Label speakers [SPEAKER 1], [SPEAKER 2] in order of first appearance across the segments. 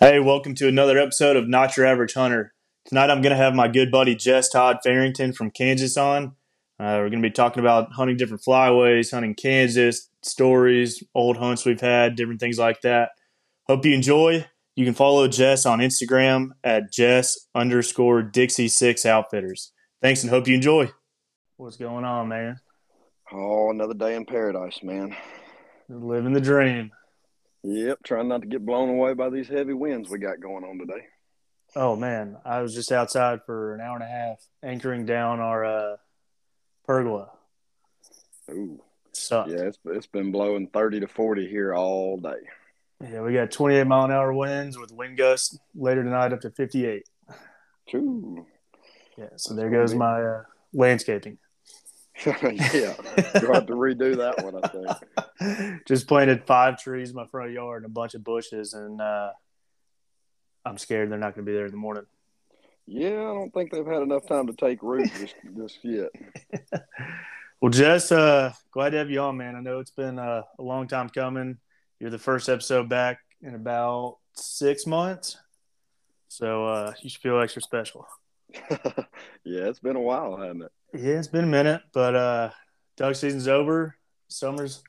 [SPEAKER 1] Hey, welcome to another episode of Not Your Average Hunter. Tonight I'm going to have my good buddy Jess Todd Farrington from Kansas on. Uh, we're going to be talking about hunting different flyways, hunting Kansas, stories, old hunts we've had, different things like that. Hope you enjoy. You can follow Jess on Instagram at Jess underscore Dixie Six Outfitters. Thanks and hope you enjoy. What's going on, man?
[SPEAKER 2] Oh, another day in paradise, man.
[SPEAKER 1] Living the dream.
[SPEAKER 2] Yep, trying not to get blown away by these heavy winds we got going on today.
[SPEAKER 1] Oh man, I was just outside for an hour and a half, anchoring down our uh, pergola.
[SPEAKER 2] Ooh,
[SPEAKER 1] Sucked.
[SPEAKER 2] yeah, it's it's been blowing thirty to forty here all day.
[SPEAKER 1] Yeah, we got 28 mile an hour winds with wind gusts later tonight up to 58.
[SPEAKER 2] True.
[SPEAKER 1] Yeah, so there goes my uh, landscaping.
[SPEAKER 2] yeah, you have to redo that one. I think.
[SPEAKER 1] Just planted five trees in my front yard and a bunch of bushes, and uh, I'm scared they're not going to be there in the morning.
[SPEAKER 2] Yeah, I don't think they've had enough time to take root just just yet.
[SPEAKER 1] Well, Jess, uh, glad to have you on, man. I know it's been uh, a long time coming. You're the first episode back in about six months, so uh, you should feel extra special.
[SPEAKER 2] yeah, it's been a while, hasn't it?
[SPEAKER 1] Yeah, it's been a minute, but uh, duck season's over. Summer's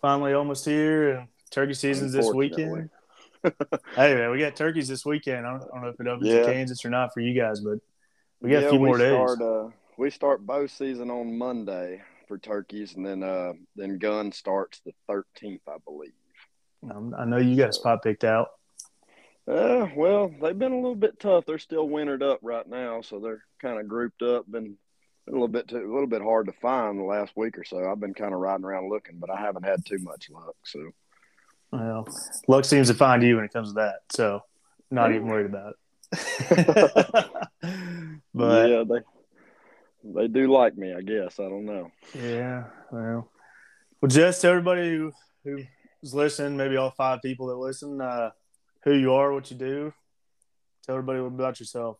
[SPEAKER 1] finally almost here, and turkey season's this weekend. hey, man, we got turkeys this weekend. I don't, I don't know if it opens
[SPEAKER 2] Yeah.
[SPEAKER 1] in Kansas or not for you guys, but we got
[SPEAKER 2] yeah,
[SPEAKER 1] a few more days.
[SPEAKER 2] start, uh, we start bow season on Monday for turkeys, and then uh, then gun starts the thirteenth, I believe.
[SPEAKER 1] Um, I know you got a spot picked out.
[SPEAKER 2] Uh, well, they've been a little bit tough. They're still wintered up right now, so they're kind of grouped up. Been a little bit too, a little bit hard to find the last week or so. I've been kind of riding around looking, but I haven't had too much luck. So
[SPEAKER 1] Well, luck seems to find you when it comes to that, so not even worried about it. but
[SPEAKER 2] yeah, they they do like me, I guess. I don't know.
[SPEAKER 1] Yeah, well, well, just everybody who who's listening, maybe all five people that listen, uh, who you are, what you do. Tell everybody about yourself.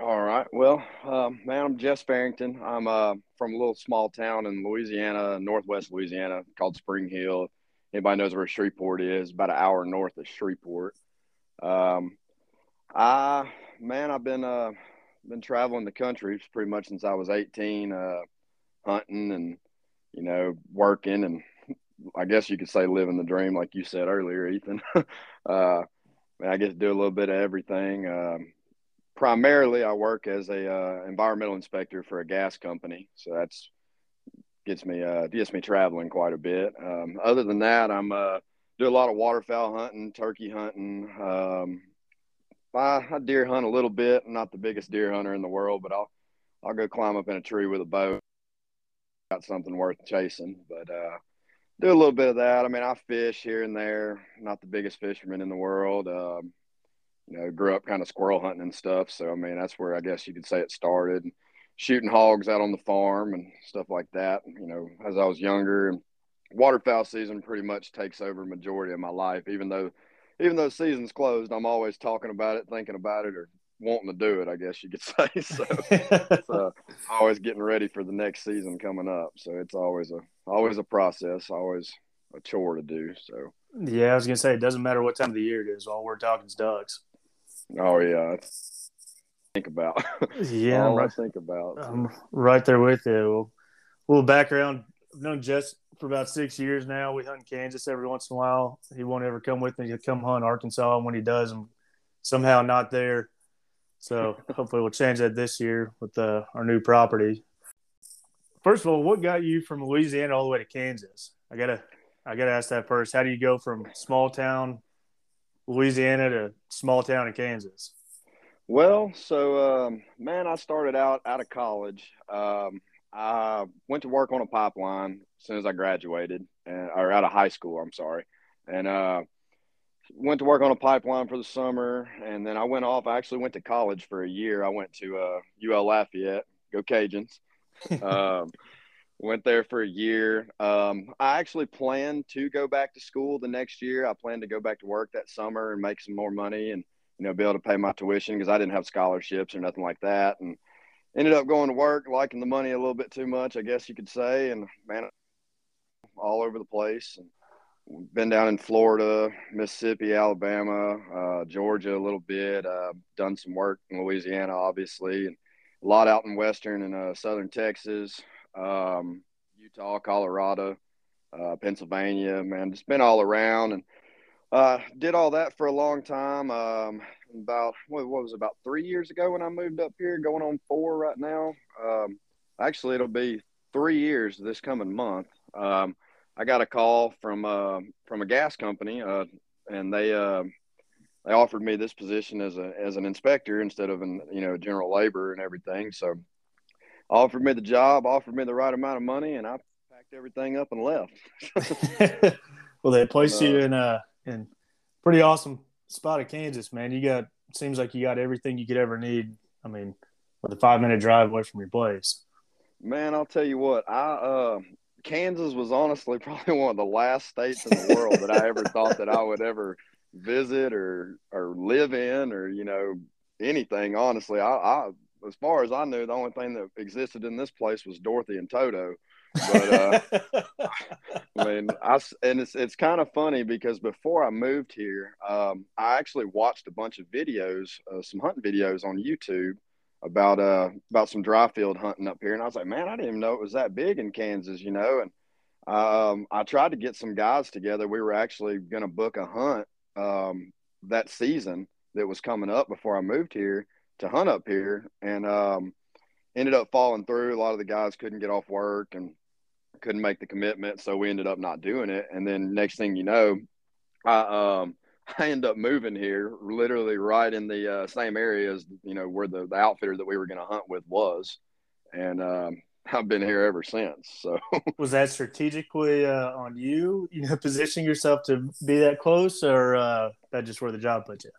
[SPEAKER 2] All right. Well, um, man, I'm Jess Farrington. I'm uh, from a little small town in Louisiana, northwest Louisiana, called Spring Hill. Anybody knows where Shreveport is? About an hour north of Shreveport. Um, I, man, I've been uh, been traveling the country pretty much since I was 18, uh, hunting and you know working and I guess you could say living the dream, like you said earlier, Ethan. uh, I get to do a little bit of everything. Um, primarily I work as a uh, environmental inspector for a gas company, so that's gets me uh, gets me traveling quite a bit. Um, other than that, I'm uh, do a lot of waterfowl hunting, turkey hunting. Um, I, I deer hunt a little bit. I'm not the biggest deer hunter in the world, but I'll I'll go climb up in a tree with a bow. Got something worth chasing, but uh, do a little bit of that. I mean, I fish here and there. Not the biggest fisherman in the world. Um, you know, grew up kind of squirrel hunting and stuff. So I mean, that's where I guess you could say it started. Shooting hogs out on the farm and stuff like that. You know, as I was younger, waterfowl season pretty much takes over majority of my life. Even though, even though season's closed, I'm always talking about it, thinking about it, or wanting to do it. I guess you could say. So, so always getting ready for the next season coming up. So it's always a always a process, always a chore to do. So
[SPEAKER 1] yeah, I was gonna say it doesn't matter what time of the year it is. All we're talking is ducks.
[SPEAKER 2] oh yeah, think about.
[SPEAKER 1] Yeah, I'm
[SPEAKER 2] all I think about.
[SPEAKER 1] I'm right there with you. Well, a little background. I've known Jess for about six years now. We hunt in Kansas every once in a while. He won't ever come with me. He'll come hunt Arkansas, and when he does, I'm somehow not there. So hopefully we'll change that this year with uh, our new property. First of all, what got you from Louisiana all the way to Kansas? I gotta, I gotta ask that first. How do you go from small town Louisiana to small town in Kansas?
[SPEAKER 2] Well, so um, man, I started out out of college. Um, I went to work on a pipeline as soon as I graduated, and, or out of high school. I'm sorry, and uh, went to work on a pipeline for the summer, and then I went off. I actually went to college for a year. I went to uh, UL Lafayette. Go Cajuns! um, went there for a year. Um, I actually planned to go back to school the next year. I planned to go back to work that summer and make some more money and you know be able to pay my tuition because I didn't have scholarships or nothing like that. And ended up going to work, liking the money a little bit too much, I guess you could say. And man, all over the place and been down in Florida, Mississippi, Alabama, uh, Georgia a little bit. Uh, done some work in Louisiana, obviously, and a lot out in western and uh, southern Texas, um, Utah, Colorado, uh, Pennsylvania. Man, just been all around and uh, did all that for a long time. Um, about what, was it, about three years ago when I moved up here, going on four right now. Um, actually, it'll be three years this coming month. I got a call from uh, from a gas company, uh, and they uh, they offered me this position as a as an inspector instead of an you know general labor and everything. So offered me the job, offered me the right amount of money, and I packed everything up and left.
[SPEAKER 1] well, they placed you uh, in a in pretty awesome spot of Kansas, man. You got seems like you got everything you could ever need. I mean, with a five minute drive away from your place.
[SPEAKER 2] Man, I'll tell you what, I uh, Kansas was honestly probably one of the last states in the world that I ever thought that I would ever visit or or live in or you know anything. Honestly, I, I as far as I knew, the only thing that existed in this place was Dorothy and Toto. But uh, I mean, I and it's it's kind of funny because before I moved here, um, I actually watched a bunch of videos, uh, some hunting videos on YouTube about uh about some dry field hunting up here, and I was like, man, I didn't even know it was that big in Kansas, you know. And um, I tried to get some guys together. We were actually going to book a hunt um, that season that was coming up before I moved here to hunt up here, and um, ended up falling through. A lot of the guys couldn't get off work and couldn't make the commitment, so we ended up not doing it. And then next thing you know, I um I end up moving here, literally right in the uh, same area as you know where the, the outfitter that we were going to hunt with was, and um, I've been here ever since. So
[SPEAKER 1] was that strategically uh, on you, you know, positioning yourself to be that close, or uh, that just where the job put you?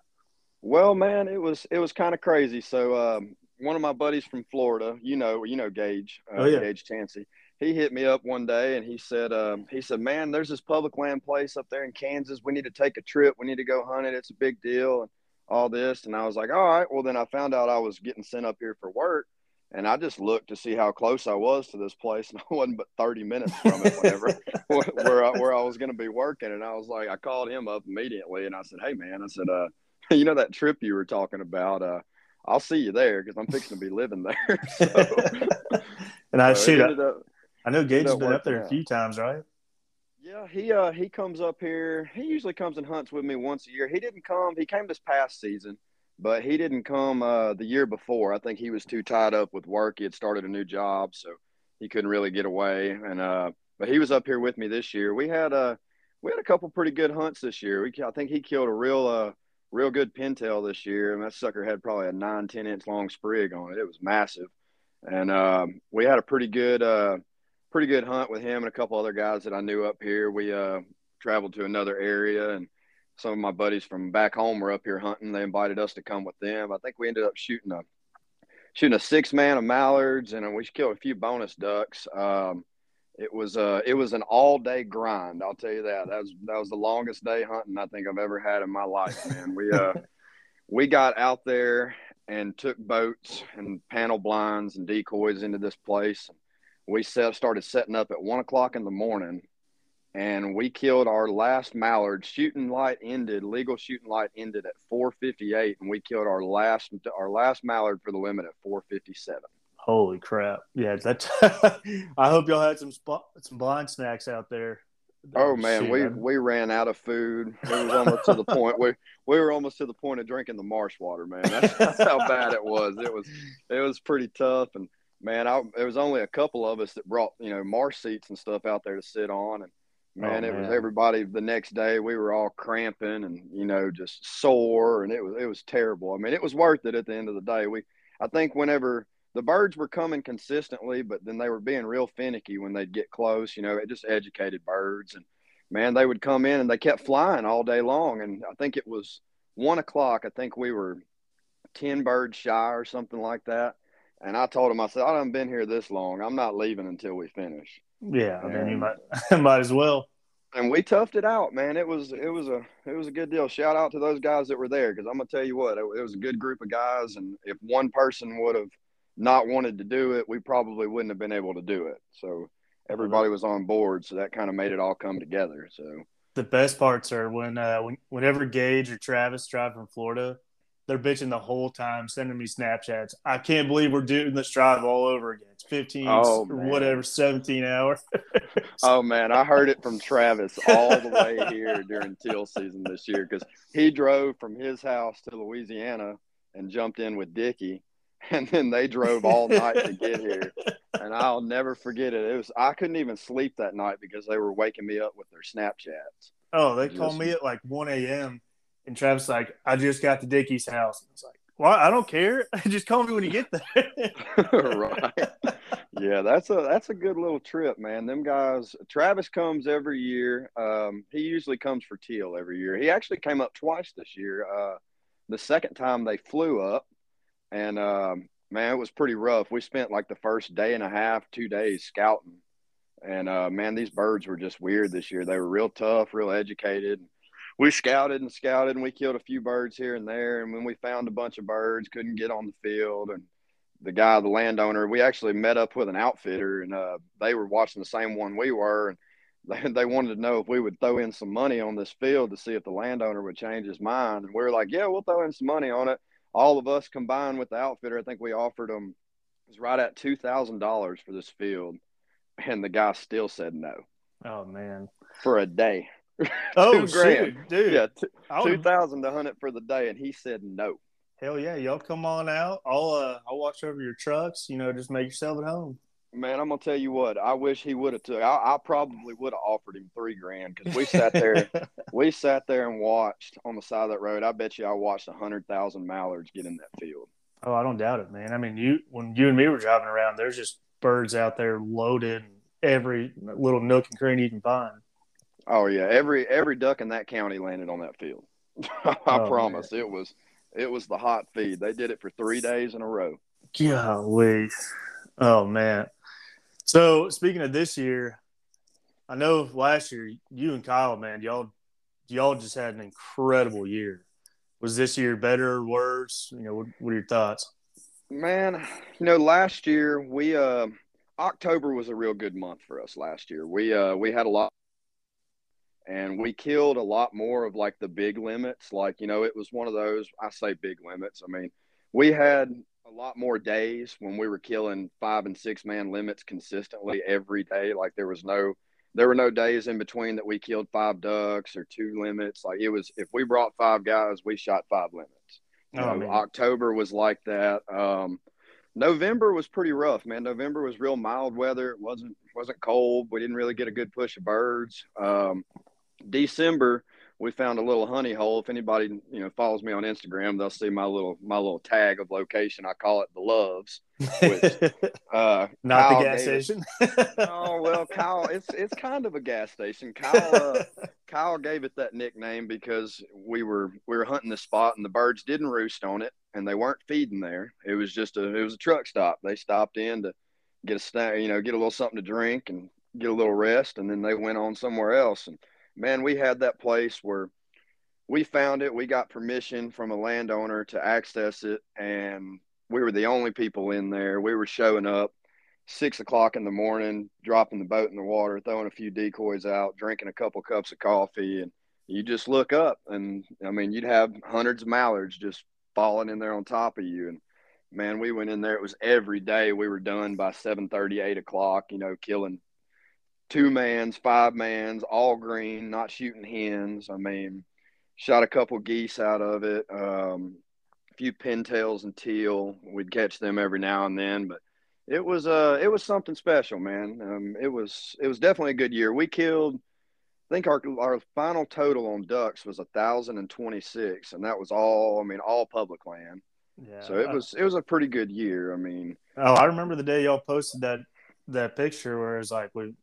[SPEAKER 2] Well, man, it was it was kind of crazy. So um, one of my buddies from Florida, you know, you know Gage, uh, oh, yeah. Gage Chansey he hit me up one day and he said, um, he said, man, there's this public land place up there in Kansas. We need to take a trip. We need to go hunt it. It's a big deal and all this. And I was like, all right. Well, then I found out I was getting sent up here for work. And I just looked to see how close I was to this place, and I wasn't but 30 minutes from it whenever where, I, where I was going to be working. And I was like, I called him up immediately, and I said, Hey, man, I said, uh, you know that trip you were talking about? Uh, I'll see you there because I'm fixing to be living there. So,
[SPEAKER 1] and I so shoot, up, I know Gage has been up there a few times, right?
[SPEAKER 2] Yeah, he uh he comes up here. He usually comes and hunts with me once a year. He didn't come. He came this past season, but he didn't come uh, the year before. I think he was too tied up with work. He had started a new job, so he couldn't really get away. And uh, but he was up here with me this year. We had a uh, we had a couple pretty good hunts this year. We I think he killed a real uh real good pintail this year, and that sucker had probably a nine ten inch long sprig on it. It was massive, and um, we had a pretty good uh pretty good hunt with him and a couple other guys that I knew up here. We uh, traveled to another area, and some of my buddies from back home were up here hunting. They invited us to come with them. I think we ended up shooting a shooting a six man of mallards, and we killed a few bonus ducks. Um, it was uh, it was an all day grind. I'll tell you that. That was that was the longest day hunting I think I've ever had in my life, man. We uh, we got out there and took boats and panel blinds and decoys into this place we set, started setting up at one o'clock in the morning and we killed our last mallard. Shooting light ended legal shooting light ended at 458 and we killed our last our last mallard for the limit at 457
[SPEAKER 1] holy crap. Yeah that i hope y'all had some spot some blind snacks out there.
[SPEAKER 2] Oh man we we ran out of food. It was almost to the point we we were almost to the point of drinking the marsh water man. That's, that's how bad it was. It was it was pretty tough and man, I, there was only a couple of us that brought you know marsh seats and stuff out there to sit on, and oh, man, oh, it man. was everybody. The next day, we were all cramping and you know just sore, and it was it was terrible. I mean, it was worth it at the end of the day. We, I think, whenever the birds were coming consistently, but then they were being real finicky when they'd get close. You know, it just educated birds, and man, they would come in and they kept flying all day long. And I think it was one o'clock. I think we were ten birds shy or something like that and I told him, I said, I haven't been here this long. I'm not leaving until we finish.
[SPEAKER 1] Yeah, I mean, you might might as well.
[SPEAKER 2] And we toughed it out, man. It was it was a it was a good deal. Shout out to those guys that were there because I'm gonna tell you what, it, it was a good group of guys. And if one person would have not wanted to do it, we probably wouldn't have been able to do it. So everybody was on board, so that kind of made it all come together. So
[SPEAKER 1] the best parts are when, uh, when whenever Gage or Travis drive from Florida, they're bitching the whole time, sending me Snapchats. I can't believe we're doing this drive all over again. It's 15 oh, or whatever, 17 hours.
[SPEAKER 2] oh, man. I heard it from Travis all the way here during teal season this year because he drove from his house to Louisiana and jumped in with Dickie. And then they drove all night to get here. And I'll never forget it. It was I couldn't even sleep that night because they were waking me up with their Snapchats.
[SPEAKER 1] Oh, they called me at like 1 a.m and Travis like, I just got to Dickie's house. And I was like, well, I don't care. just call me when you get there.
[SPEAKER 2] right. Yeah, that's a that's a good little trip, man. Them guys. Travis comes every year. Um, he usually comes for teal every year. He actually came up twice this year. Uh, the second time they flew up, and um, man, it was pretty rough. We spent like the first day and a half, two days scouting, and uh, man, these birds were just weird this year. They were real tough, real educated we scouted and scouted and we killed a few birds here and there. And when we found a bunch of birds, couldn't get on the field. And the guy, the landowner, we actually met up with an outfitter and uh, they were watching the same one we were. And they, they wanted to know if we would throw in some money on this field to see if the landowner would change his mind. And we were like, yeah, we'll throw in some money on it. All of us combined with the outfitter, I think we offered them, it was right at $2,000 for this field. And the guy still said no.
[SPEAKER 1] Oh, man.
[SPEAKER 2] For a day.
[SPEAKER 1] Oh, shoot, dude.
[SPEAKER 2] Yeah, t- two thousand to hunt it for the day, and he said no.
[SPEAKER 1] Hell yeah, y'all come on out. I'll uh, I'll watch over your trucks. You know, just make yourself at home.
[SPEAKER 2] Man, I'm gonna tell you what. I wish he would have took. I, I probably would have offered him three grand because we sat there, we sat there and watched on the side of that road. I bet you I watched a hundred thousand mallards get in that field.
[SPEAKER 1] Oh, I don't doubt it, man. I mean, you when you and me were driving around, there's just birds out there loaded, every little nook and cranny you can find.
[SPEAKER 2] Oh yeah, every every duck in that county landed on that field. I oh, promise. Man. It was it was the hot feed. They did it for three days in a row.
[SPEAKER 1] Golly. Oh man. So speaking of this year, I know last year you and Kyle, man, y'all y'all just had an incredible year. Was this year better or worse? You know, what, what are your thoughts?
[SPEAKER 2] Man, you know, last year we uh October was a real good month for us last year. We uh we had a lot and we killed a lot more of like the big limits. Like you know it was one of those i say big limits i mean we had a lot more days when we were killing five and six man limits consistently every day. Like there was no there were no days in between that we killed five ducks or two limits. Like it was if we brought five guys we shot five limits. Oh, know, october was like that. Um, november was pretty rough man. November was real mild weather. It wasn't wasn't cold. We didn't really get a good push of birds. Um, December, we found a little honey hole. If anybody you know follows me on Instagram, they'll see my little my little tag of location. I call it the Loves. Which,
[SPEAKER 1] uh, Not Kyle the gas station.
[SPEAKER 2] oh well, Kyle, it's it's kind of a gas station. Kyle uh, Kyle gave it that nickname because we were we were hunting the spot and the birds didn't roost on it and they weren't feeding there. It was just a it was a truck stop. They stopped in to get a snack, you know, get a little something to drink and get a little rest, and then they went on somewhere else and man, we had that place where we found it. We got permission from a landowner to access it, and we were the only people in there. We were showing up six o'clock in the morning, dropping the boat in the water, throwing a few decoys out, drinking a couple cups of coffee, and you just look up, and I mean, you'd have hundreds of mallards just falling in there on top of you, and man, we went in there. It was every day. We were done by 7 30, 8 o'clock, you know, killing two mans, five mans, all green, not shooting hens. I mean, shot a couple geese out of it, um, a few pintails and teal. We'd catch them every now and then, but it was uh it was something special, man. Um, it was it was definitely a good year. We killed. I think our our final total on ducks was a thousand and twenty six, and that was all. I mean, all public land. Yeah. So it was it was a pretty good year. I mean.
[SPEAKER 1] Oh, I remember the day y'all posted that that picture where it's like we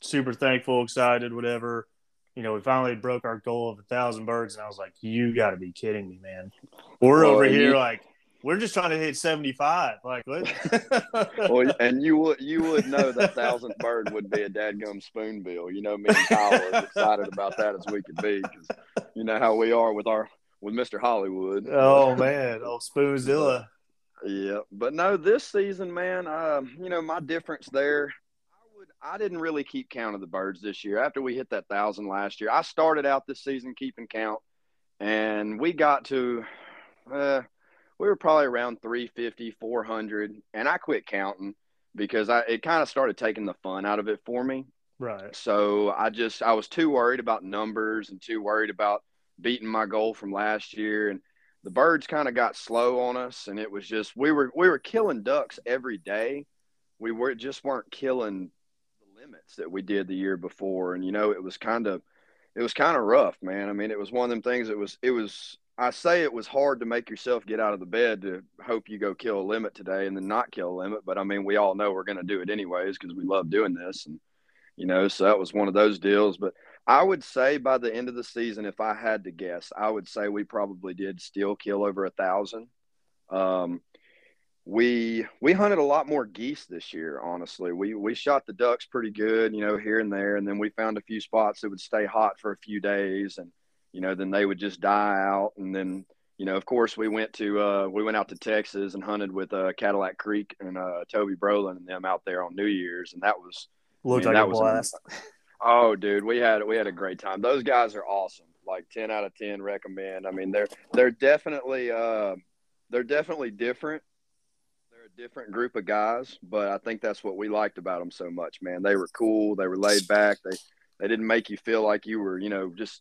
[SPEAKER 1] super thankful, excited, whatever. You know, we finally broke our goal of a thousand birds, and I was like, "You got to be kidding me, man!" We're over here you, like we're just trying to hit seventy five. Like,
[SPEAKER 2] well, and you would you would know that thousandth bird would be a dadgum spoonbill. You know, me and Kyle are as excited about that as we could be because you know how we are with our with Mister Hollywood.
[SPEAKER 1] Oh man, oh Spoonzilla.
[SPEAKER 2] Yeah, but no, this season, man, uh, you know, my difference there. I didn't really keep count of the birds this year. After we hit that thousand last year, I started out this season keeping count, and we got to. Uh, we were probably around 350, 400, and I quit counting because I it kind of started taking the fun out of it for me.
[SPEAKER 1] Right.
[SPEAKER 2] So I just I was too worried about numbers and too worried about beating my goal from last year and the birds kind of got slow on us and it was just we were we were killing ducks every day. We were just weren't killing limits that we did the year before and you know it was kind of it was kind of rough, man. I mean, it was one of them things it was it was I say it was hard to make yourself get out of the bed to hope you go kill a limit today and then not kill a limit. But I mean, we all know we're going to do it anyways because we love doing this. And, you know, so that was one of those deals. But I would say by the end of the season, if I had to guess, I would say we probably did still kill over a thousand. Um, we we hunted a lot more geese this year. Honestly, we we shot the ducks pretty good, you know, here and there, and then we found a few spots that would stay hot for a few days, and you know, then they would just die out. And then, you know, of course, we went to uh, we went out to Texas and hunted with uh, Cadillac Creek and uh, Toby Brolin and them out there on New Year's, and that was
[SPEAKER 1] looked I mean, like that a blast. Was,
[SPEAKER 2] oh, dude, we had we had a great time. Those guys are awesome. Like ten out of ten, recommend. I mean, they're they're definitely uh, they're definitely different. Different group of guys, but I think that's what we liked about them so much, man. They were cool. They were laid back. They they didn't make you feel like you were, you know, just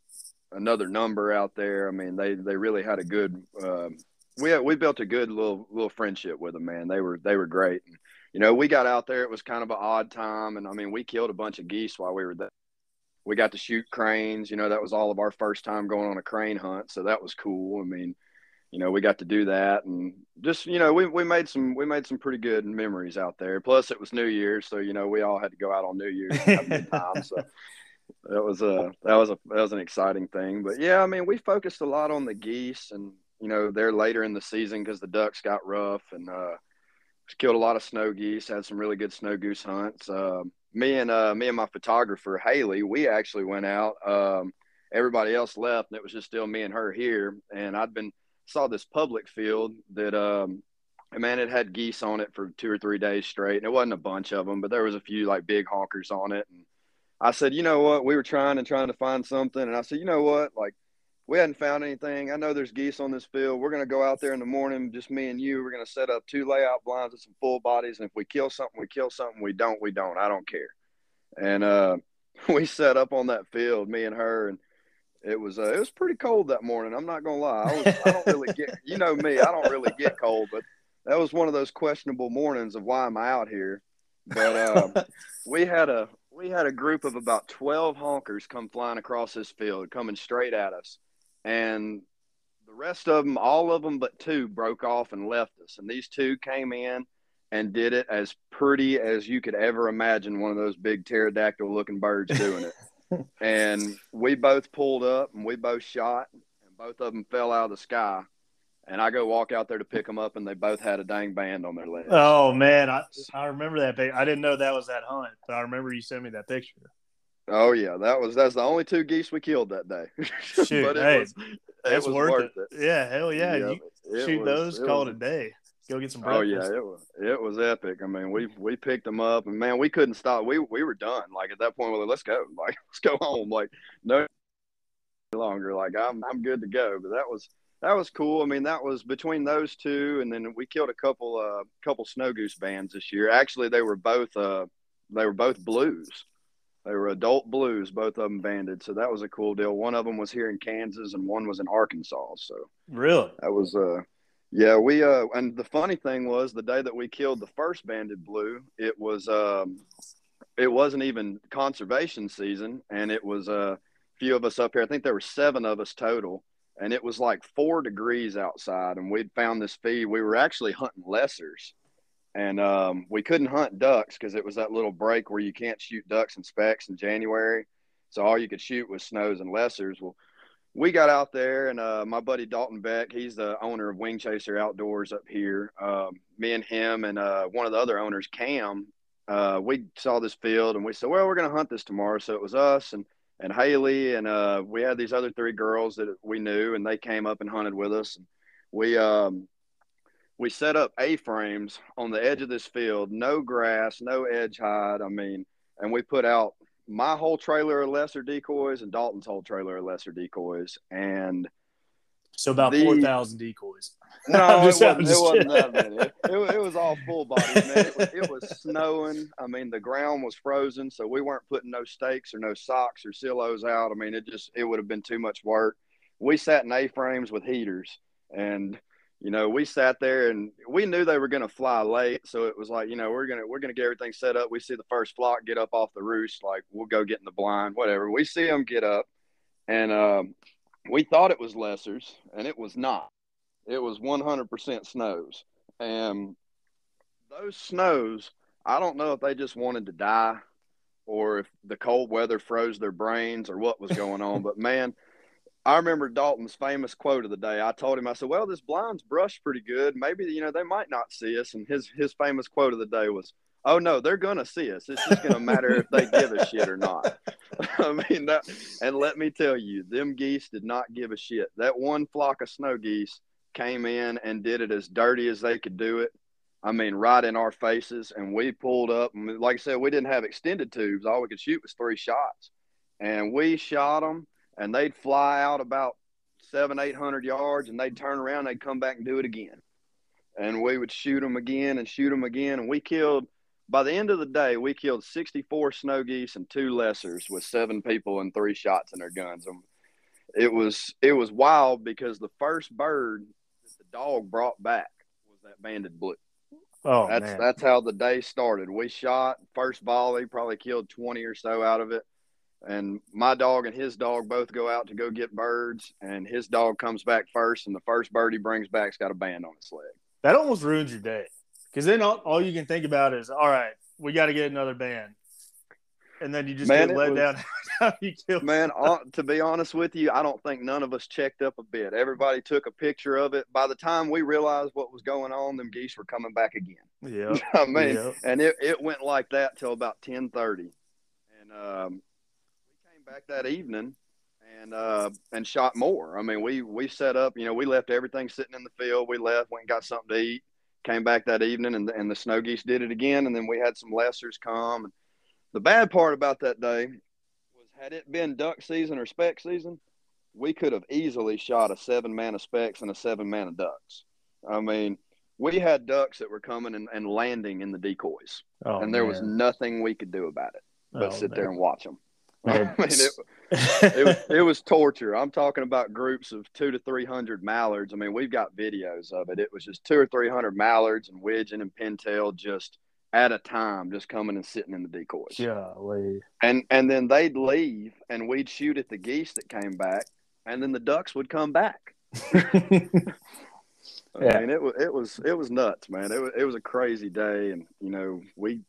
[SPEAKER 2] another number out there. I mean, they they really had a good. Um, we we built a good little little friendship with them, man. They were they were great. And, you know, we got out there. It was kind of an odd time, and I mean, we killed a bunch of geese while we were there. We got to shoot cranes. You know, that was all of our first time going on a crane hunt, so that was cool. I mean, you know, we got to do that, and just you know, we we made some we made some pretty good memories out there. Plus, it was New Year's, so you know, we all had to go out on New Year's and have a good time. So that was a that was a that was an exciting thing. But yeah, I mean, we focused a lot on the geese, and you know, they're later in the season because the ducks got rough, and uh, killed a lot of snow geese. Had some really good snow goose hunts. Uh, me and uh, me and my photographer Haley, we actually went out. Um, everybody else left, and it was just still me and her here. And I'd been saw this public field that um, man, it had geese on it for two or three days straight, and it wasn't a bunch of them, but there was a few like big honkers on it, and I said, you know what? We were trying and trying to find something. And I said, you know what? Like, we hadn't found anything. I know there's geese on this field. We're going to go out there in the morning, just me and you. We're going to set up two layout blinds with some full bodies. And if we kill something, we kill something. We don't, we don't. I don't care. And uh, we set up on that field, me and her. And it was uh, it was pretty cold that morning. I'm not gonna lie. I, was, I don't really get you know me. I don't really get cold, but that was one of those questionable mornings of why am I out here. But uh, we had a we had a group of about 12 honkers come flying across this field, coming straight at us. And the rest of them, all of them but two, broke off and left us. And these two came in and did it as pretty as you could ever imagine one of those big pterodactyl looking birds doing it. and we both pulled up and we both shot, and both of them fell out of the sky and I go walk out there to pick them up, and they both had a dang band on their legs.
[SPEAKER 1] Oh man, I I remember that. I didn't know that was that hunt, but I remember you sent me that picture.
[SPEAKER 2] Oh yeah, that was that's the only two geese we killed that day.
[SPEAKER 1] Shoot, but it hey, was, that's worth, worth it. it. Yeah, hell yeah, you shoot was, those, it call was, it a day. Go get some breakfast.
[SPEAKER 2] Oh yeah, it was it was epic. I mean, we we picked them up, and man, we couldn't stop. We we were done. Like at that point, we like, let's go. Like let's go home. Like no longer. Like I'm I'm good to go. But that was that was cool. I mean, that was between those two, and then we killed a couple uh couple snow goose bands this year. Actually, they were both uh they were both blues. They were adult blues, both of them banded. So that was a cool deal. One of them was here in Kansas, and one was in Arkansas. So
[SPEAKER 1] really,
[SPEAKER 2] that was uh yeah we uh and the funny thing was the day that we killed the first banded blue, it was um it wasn't even conservation season, and it was uh, a few of us up here. I think there were seven of us total and it was like four degrees outside and we'd found this feed. We were actually hunting lessers and um, we couldn't hunt ducks because it was that little break where you can't shoot ducks and specks in january. So all you could shoot was snows and lessers. Well we got out there and uh, my buddy dalton beck he's the owner of wing chaser outdoors up here um, me and him and uh, one of the other owners cam uh, we saw this field and we said well we're going to hunt this tomorrow so it was us and and Haley, and uh, we had these other three girls that we knew, and they came up and hunted with us. We um, we set up A frames on the edge of this field, no grass, no edge hide. I mean, and we put out my whole trailer of lesser decoys and Dalton's whole trailer of lesser decoys, and
[SPEAKER 1] so about
[SPEAKER 2] The-
[SPEAKER 1] four thousand decoys.
[SPEAKER 2] no, it
[SPEAKER 1] just-
[SPEAKER 2] wasn't, it wasn't that many. It, it, it was all full body, man. It was, it was snowing. I mean, the ground was frozen, so we weren't putting no stakes or no socks or silos out. I mean, it just it would have been too much work. We sat in A frames with heaters, and you know, we sat there and we knew they were going to fly late, so it was like, you know, we're gonna we're gonna get everything set up. We see the first flock get up off the roost, like we'll go get in the blind, whatever. We see them get up, and um, we thought it was lessers, and it was not. It was 100% snows, and those snows, I don't know if they just wanted to die, or if the cold weather froze their brains, or what was going on. but man, I remember Dalton's famous quote of the day. I told him, I said, "Well, this blind's brushed pretty good. Maybe you know they might not see us." And his his famous quote of the day was, "Oh no, they're gonna see us. It's just gonna matter if they give a shit or not." I mean, that, and let me tell you, them geese did not give a shit. That one flock of snow geese came in and did it as dirty as they could do it. I mean, right in our faces, and we pulled up. And like I said, we didn't have extended tubes. All we could shoot was three shots, and we shot them and they'd fly out about seven, eight hundred yards, and they'd turn around, they'd come back and do it again, and we would shoot them again and shoot them again, and we killed. By the end of the day, we killed 64 snow geese and two lessers with seven people and three shots in their guns. And it was it was wild because the first bird that the dog brought back was that banded blue.
[SPEAKER 1] Oh
[SPEAKER 2] That's
[SPEAKER 1] man,
[SPEAKER 2] that's how the day started. We shot first volley, probably killed twenty or so out of it. And my dog and his dog both go out to go get birds, and his dog comes back first, and the first bird he brings back's got a band on its leg.
[SPEAKER 1] that almost ruins your day because then all, all you can think about is, all right, we got to get another band, and then you just
[SPEAKER 2] Man,
[SPEAKER 1] get let
[SPEAKER 2] was-
[SPEAKER 1] down. you kill
[SPEAKER 2] Man, to be honest with you, I don't think none of us checked up a bit. Everybody took a picture of it. By the time we realized what was going on, them geese were coming back again.
[SPEAKER 1] Yeah,
[SPEAKER 2] I mean,
[SPEAKER 1] yeah.
[SPEAKER 2] and it, it went like that till about ten thirty, and um, back that evening and uh, and shot more. I mean, we we set up. You know, we left everything sitting in the field. We left, went and got something to eat. Came back that evening, and and the snow geese did it again. And then we had some lessers come. The bad part about that day was, had it been duck season or speck season, we could have easily shot a seven man of specks and a seven man of ducks. I mean, we had ducks that were coming and, and landing in the decoys,
[SPEAKER 1] Oh,
[SPEAKER 2] and there was nothing we could do about it but
[SPEAKER 1] Oh,
[SPEAKER 2] sit
[SPEAKER 1] man.
[SPEAKER 2] there and watch them.
[SPEAKER 1] Man.
[SPEAKER 2] I mean, it, it, was, it was torture. I'm talking about groups of two to three hundred mallards. I mean, we've got videos of it. It was just two or three hundred mallards and widgeon and pintail just at a time, just coming and sitting in the decoys.
[SPEAKER 1] Golly.
[SPEAKER 2] And and then they'd leave, and we'd shoot at the geese that came back, and then the ducks would come back. I
[SPEAKER 1] Yeah.
[SPEAKER 2] mean, it was it was it was nuts, man. It was it was a crazy day, and you know we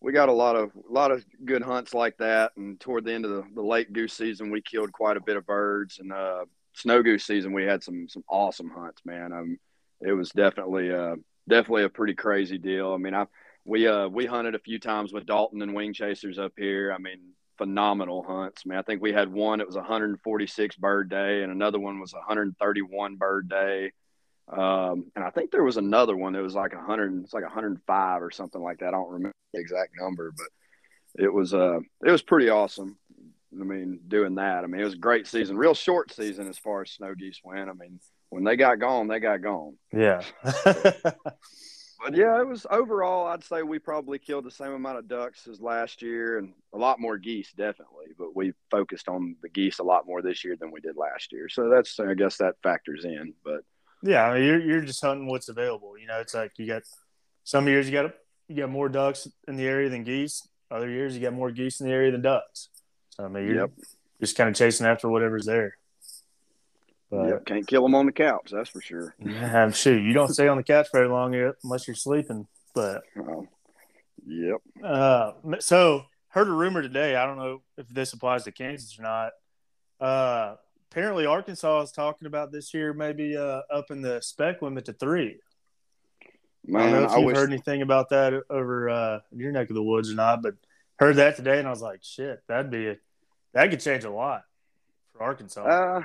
[SPEAKER 2] we got a lot of a lot of good hunts like that. And toward the end of the, the late goose season, we killed quite a bit of birds. And uh, snow goose season, we had some some awesome hunts, man. Um, it was definitely uh definitely a pretty crazy deal. I mean, I we uh we hunted a few times with Dalton and Wing Chasers up here. I mean, phenomenal hunts. I mean, I think we had one. It was a 146 bird day, and another one was a 131 bird day. Um, and I think there was another one that was like a hundred, it's like 105 or something like that. I don't remember the exact number, but it was uh it was pretty awesome. I mean, doing that. I mean, it was a great season, real short season as far as snow geese went. I mean, when they got gone, they got gone.
[SPEAKER 1] yeah.
[SPEAKER 2] But yeah, it was overall. I'd say we probably killed the same amount of ducks as last year, and a lot more geese, definitely. But we focused on the geese a lot more this year than we did last year. So that's, I guess, that factors in. But
[SPEAKER 1] yeah, I mean, you're you're just hunting what's available. You know, it's like you got some years you got you got more ducks in the area than geese. Other years you got more geese in the area than ducks. So I mean, you're
[SPEAKER 2] Yep.
[SPEAKER 1] just kind of chasing after whatever's there. But
[SPEAKER 2] yeah, can't kill them on the couch, that's for sure.
[SPEAKER 1] yeah, sure you don't stay on the couch very long unless you're sleeping. But
[SPEAKER 2] Um, yep.
[SPEAKER 1] uh, so heard a rumor today. I don't know if this applies to Kansas or not. Uh, apparently, Arkansas is talking about this year maybe uh, upping the speck limit to three. I don't know
[SPEAKER 2] Man,
[SPEAKER 1] if
[SPEAKER 2] I,
[SPEAKER 1] you've
[SPEAKER 2] wish.
[SPEAKER 1] heard anything about that over uh, your neck of the woods or not, but heard that today, and I was like, shit, that'd be a, that could change a lot for Arkansas.
[SPEAKER 2] Uh,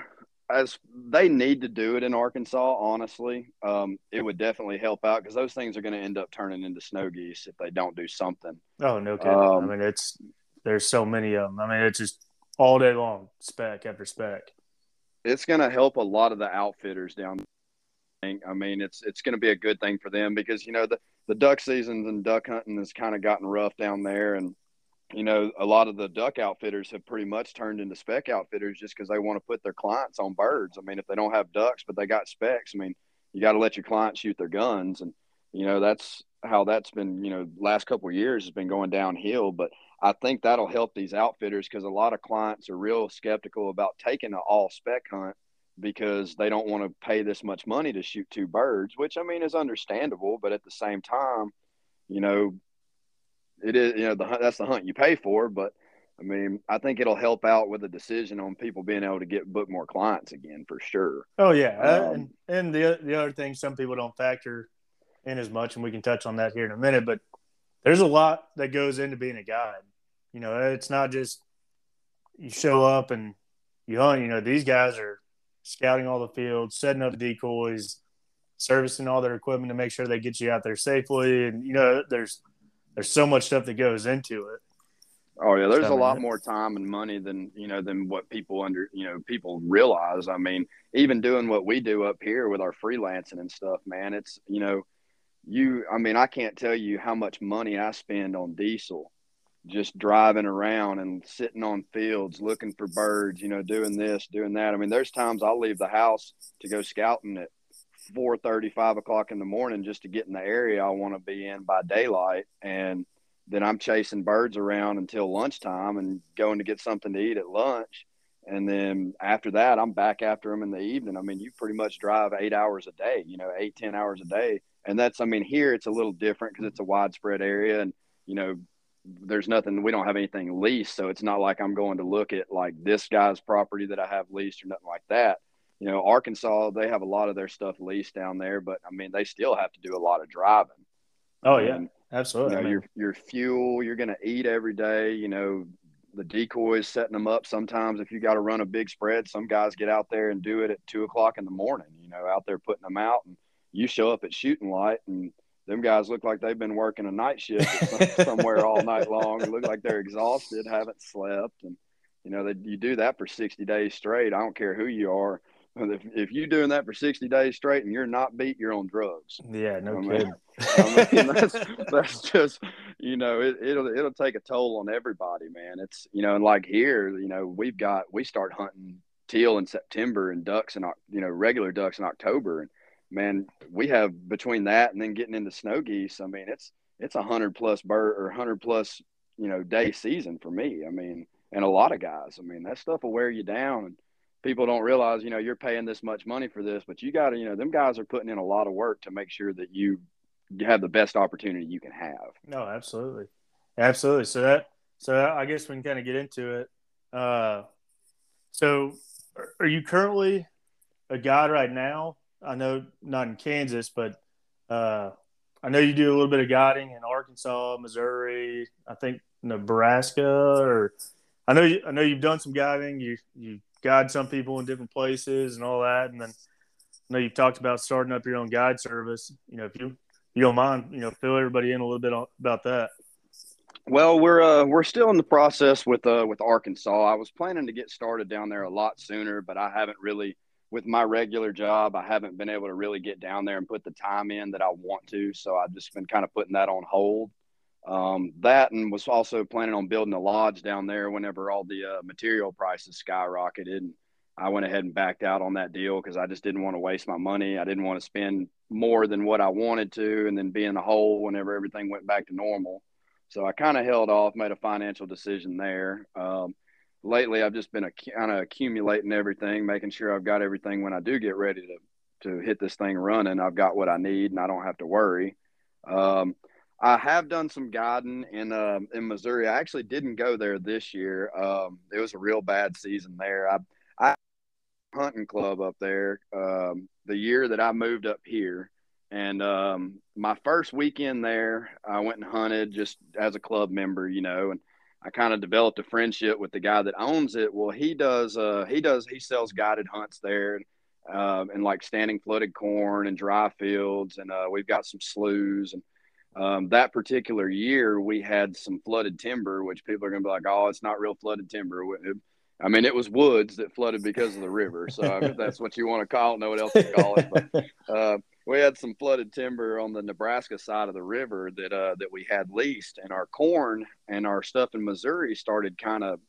[SPEAKER 2] as they need to do it in Arkansas, honestly, um, it would definitely help out because those things are going to end up turning into snow geese if they don't do something.
[SPEAKER 1] Oh no kidding! Um, I mean, it's there's so many of them. I mean, it's just all day long, speck after speck.
[SPEAKER 2] It's going to help a lot of the outfitters down. I mean, it's it's going to be a good thing for them because you know the the duck seasons and duck hunting has kind of gotten rough down there, and you know, a lot of the duck outfitters have pretty much turned into speck outfitters just because they want to put their clients on birds. I mean, if they don't have ducks, but they got specks, I mean, you got to let your clients shoot their guns. And, you know, that's how that's been, you know, last couple of years has been going downhill. But I think that'll help these outfitters because a lot of clients are real skeptical about taking an all speck hunt because they don't want to pay this much money to shoot two birds, which I mean is understandable. But at the same time, you know, it is you know the that's the hunt you pay for, but I mean I think it'll help out with a decision on people being able to get book more clients again for sure.
[SPEAKER 1] Oh yeah, um, and, and the the other thing some people don't factor in as much, and we can touch on that here in a minute, but there's a lot that goes into being a guide. You know, it's not just you show up and you hunt. You know, these guys are scouting all the fields, setting up decoys, servicing all their equipment to make sure they get you out there safely. And you know, there's there's so much stuff that goes into it.
[SPEAKER 2] Oh yeah, there's a lot more time and money than you know than what people under you know people realize. I mean, even doing what we do up here with our freelancing and stuff, man, it's you know, you. I mean, I can't tell you how much money I spend on diesel, just driving around and sitting on fields looking for birds. You know, doing this, doing that. I mean, there's times I'll leave the house to go scouting at four thirty, five o'clock in the morning just to get in the area I want to be in by daylight. And then I'm chasing birds around until lunchtime and going to get something to eat at lunch. And then after that, I'm back after them in the evening. I mean, you pretty much drive eight hours a day, you know, eight, ten hours a day. And that's, I mean, here it's a little different because it's a widespread area and, you know, there's nothing, we don't have anything leased. So it's not like I'm going to look at like this guy's property that I have leased or nothing like that you know, Arkansas, they have a lot of their stuff leased down there, but I mean, they still have to do a lot of driving.
[SPEAKER 1] Oh yeah, and, absolutely.
[SPEAKER 2] You know, your your fuel, you're going to eat every day. You know, the decoys setting them up. Sometimes if you got to run a big spread, some guys get out there and do it at two o'clock in the morning. You know, out there putting them out, and you show up at shooting light, and them guys look like they've been working a night shift somewhere all night long. Look like they're exhausted, haven't slept, and you know, they, you do that for 60 days straight. I don't care who you are if, if you're doing that for 60 days straight and you're not beat, you're on drugs.
[SPEAKER 1] Yeah, no I mean, kidding.
[SPEAKER 2] I mean, that's, that's just, you know, it, it'll, it'll take a toll on everybody, man. It's, you know, and like here, you know, we've got, we start hunting teal in September and ducks and, you know, regular ducks in October. And man, we have between that and then getting into snow geese. I mean, it's, it's a hundred plus bird or hundred plus, you know, day season for me. I mean, and a lot of guys, I mean, that stuff will wear you down. People don't realize, you know, you're paying this much money for this, but you got to, you know, them guys are putting in a lot of work to make sure that you have the best opportunity you can have.
[SPEAKER 1] No, absolutely. Absolutely. So that, so I guess we can kind of get into it. Uh, so are you currently a guide right now? I know not in Kansas, but, uh, I know you do a little bit of guiding in Arkansas, Missouri, I think Nebraska, or I know you, I know you've done some guiding. You you guide some people in different places and all that. And then I know you've talked about starting up your own guide service. You know, if you you don't mind, you know, fill everybody in a little bit about that.
[SPEAKER 2] Well, we're uh, we're still in the process with uh, with Arkansas. I was planning to get started down there a lot sooner, but I haven't really with my regular job. I haven't been able to really get down there and put the time in that I want to. So I've just been kind of putting that on hold. Um, that and was also planning on building a lodge down there whenever all the uh, material prices skyrocketed. And I went ahead and backed out on that deal because I just didn't want to waste my money. I didn't want to spend more than what I wanted to and then be in the hole whenever everything went back to normal. So I kind of held off, made a financial decision there. Um, lately, I've just been kind of accumulating everything, making sure I've got everything when I do get ready to to hit this thing running. I've got what I need and I don't have to worry. Um, I have done some guiding in uh, in Missouri. I actually didn't go there this year. Um, it was a real bad season there. I, I hunting club up there um, the year that I moved up here, and um, my first weekend there, I went and hunted just as a club member, you know, and I kind of developed a friendship with the guy that owns it. Well, he does uh, he does he sells guided hunts there. Uh, and like standing flooded corn and dry fields, and uh, we've got some sloughs. And um, that particular year, we had some flooded timber, which people are going to be like, "Oh, it's not real flooded timber." I mean, it was woods that flooded because of the river. So if that's what you want to call it, know what else to call it. But uh, we had some flooded timber on the Nebraska side of the river that uh, that we had leased, and our corn and our stuff in Missouri started kind of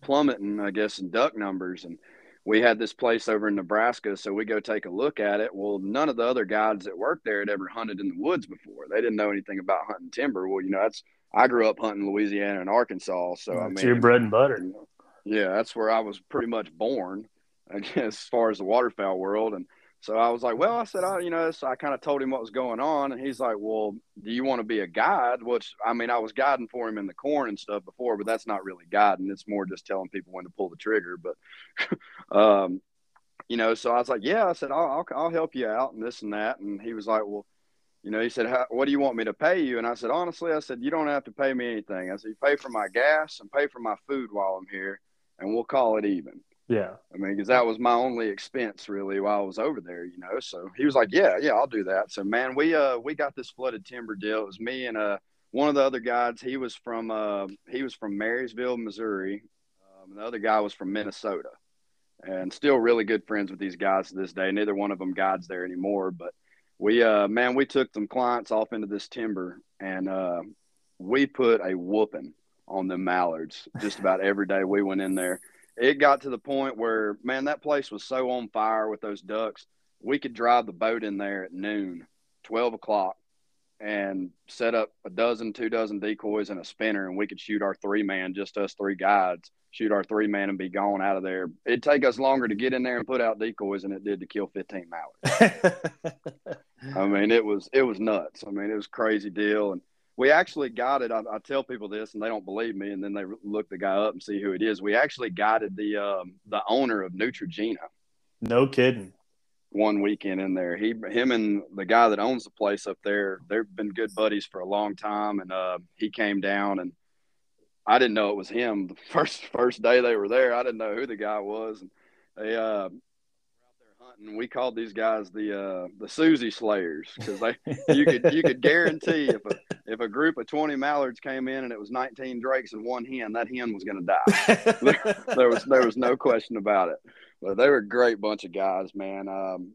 [SPEAKER 2] plummeting, I guess, in duck numbers. And we had this place over in Nebraska, so we go take a look at it. Well, none of the other guides that worked there had ever hunted in the woods before. They didn't know anything about hunting timber. Well, you know, that's I grew up hunting Louisiana and Arkansas, so
[SPEAKER 1] that's
[SPEAKER 2] I mean,
[SPEAKER 1] your bread and butter.
[SPEAKER 2] You know, yeah, that's where I was pretty much born, I guess, as far as the waterfowl world. And so I was like, well, I said, I, you know, so I kind of told him what was going on. And he's like, well, do you want to be a guide? Which, I mean, I was guiding for him in the corn and stuff before, but that's not really guiding. It's more just telling people when to pull the trigger. But, um, you know, so I was like, yeah, I said, I'll, I'll, I'll help you out and this and that. And he was like, well, you know, he said, what do you want me to pay you? And I said, honestly, I said, you don't have to pay me anything. I said, you pay for my gas and pay for my food while I'm here and we'll call it even.
[SPEAKER 1] Yeah.
[SPEAKER 2] I mean, because that was my only expense really while I was over there, you know. So he was like, "Yeah, yeah, I'll do that." So man, we uh we got this flooded timber deal. It was me and uh one of the other guys. He was from uh he was from Marysville, Missouri. Um, the other guy was from Minnesota, and still really good friends with these guys to this day. Neither one of them guides there anymore, but we uh man, we took some clients off into this timber and uh we put a whooping on the mallards just about every day we went in there. It got to the point where, man, that place was so on fire with those ducks. We could drive the boat in there at noon, 12 o'clock, and set up a dozen, two dozen decoys and a spinner, and we could shoot our three man, just us three guides, shoot our three man and be gone out of there. It'd take us longer to get in there and put out decoys than it did to kill 15 mallards. I mean, it was it was nuts. I mean, it was crazy deal. And we actually got it. I, I, tell people this, and they don't believe me, and then they look the guy up and see who it is. We actually guided the um, the owner of Neutrogena.
[SPEAKER 1] No kidding.
[SPEAKER 2] One weekend in there, he, him, and the guy that owns the place up there, they've been good buddies for a long time, and uh, he came down, and I didn't know it was him the first first day they were there. I didn't know who the guy was, and they uh, hunting, we called these guys the uh, the Susie Slayers because they you could you could guarantee if a if a group of twenty mallards came in and it was nineteen drakes and one hen, that hen was going to die. there, there, was there was no question about it. But they were a great bunch of guys, man. Um,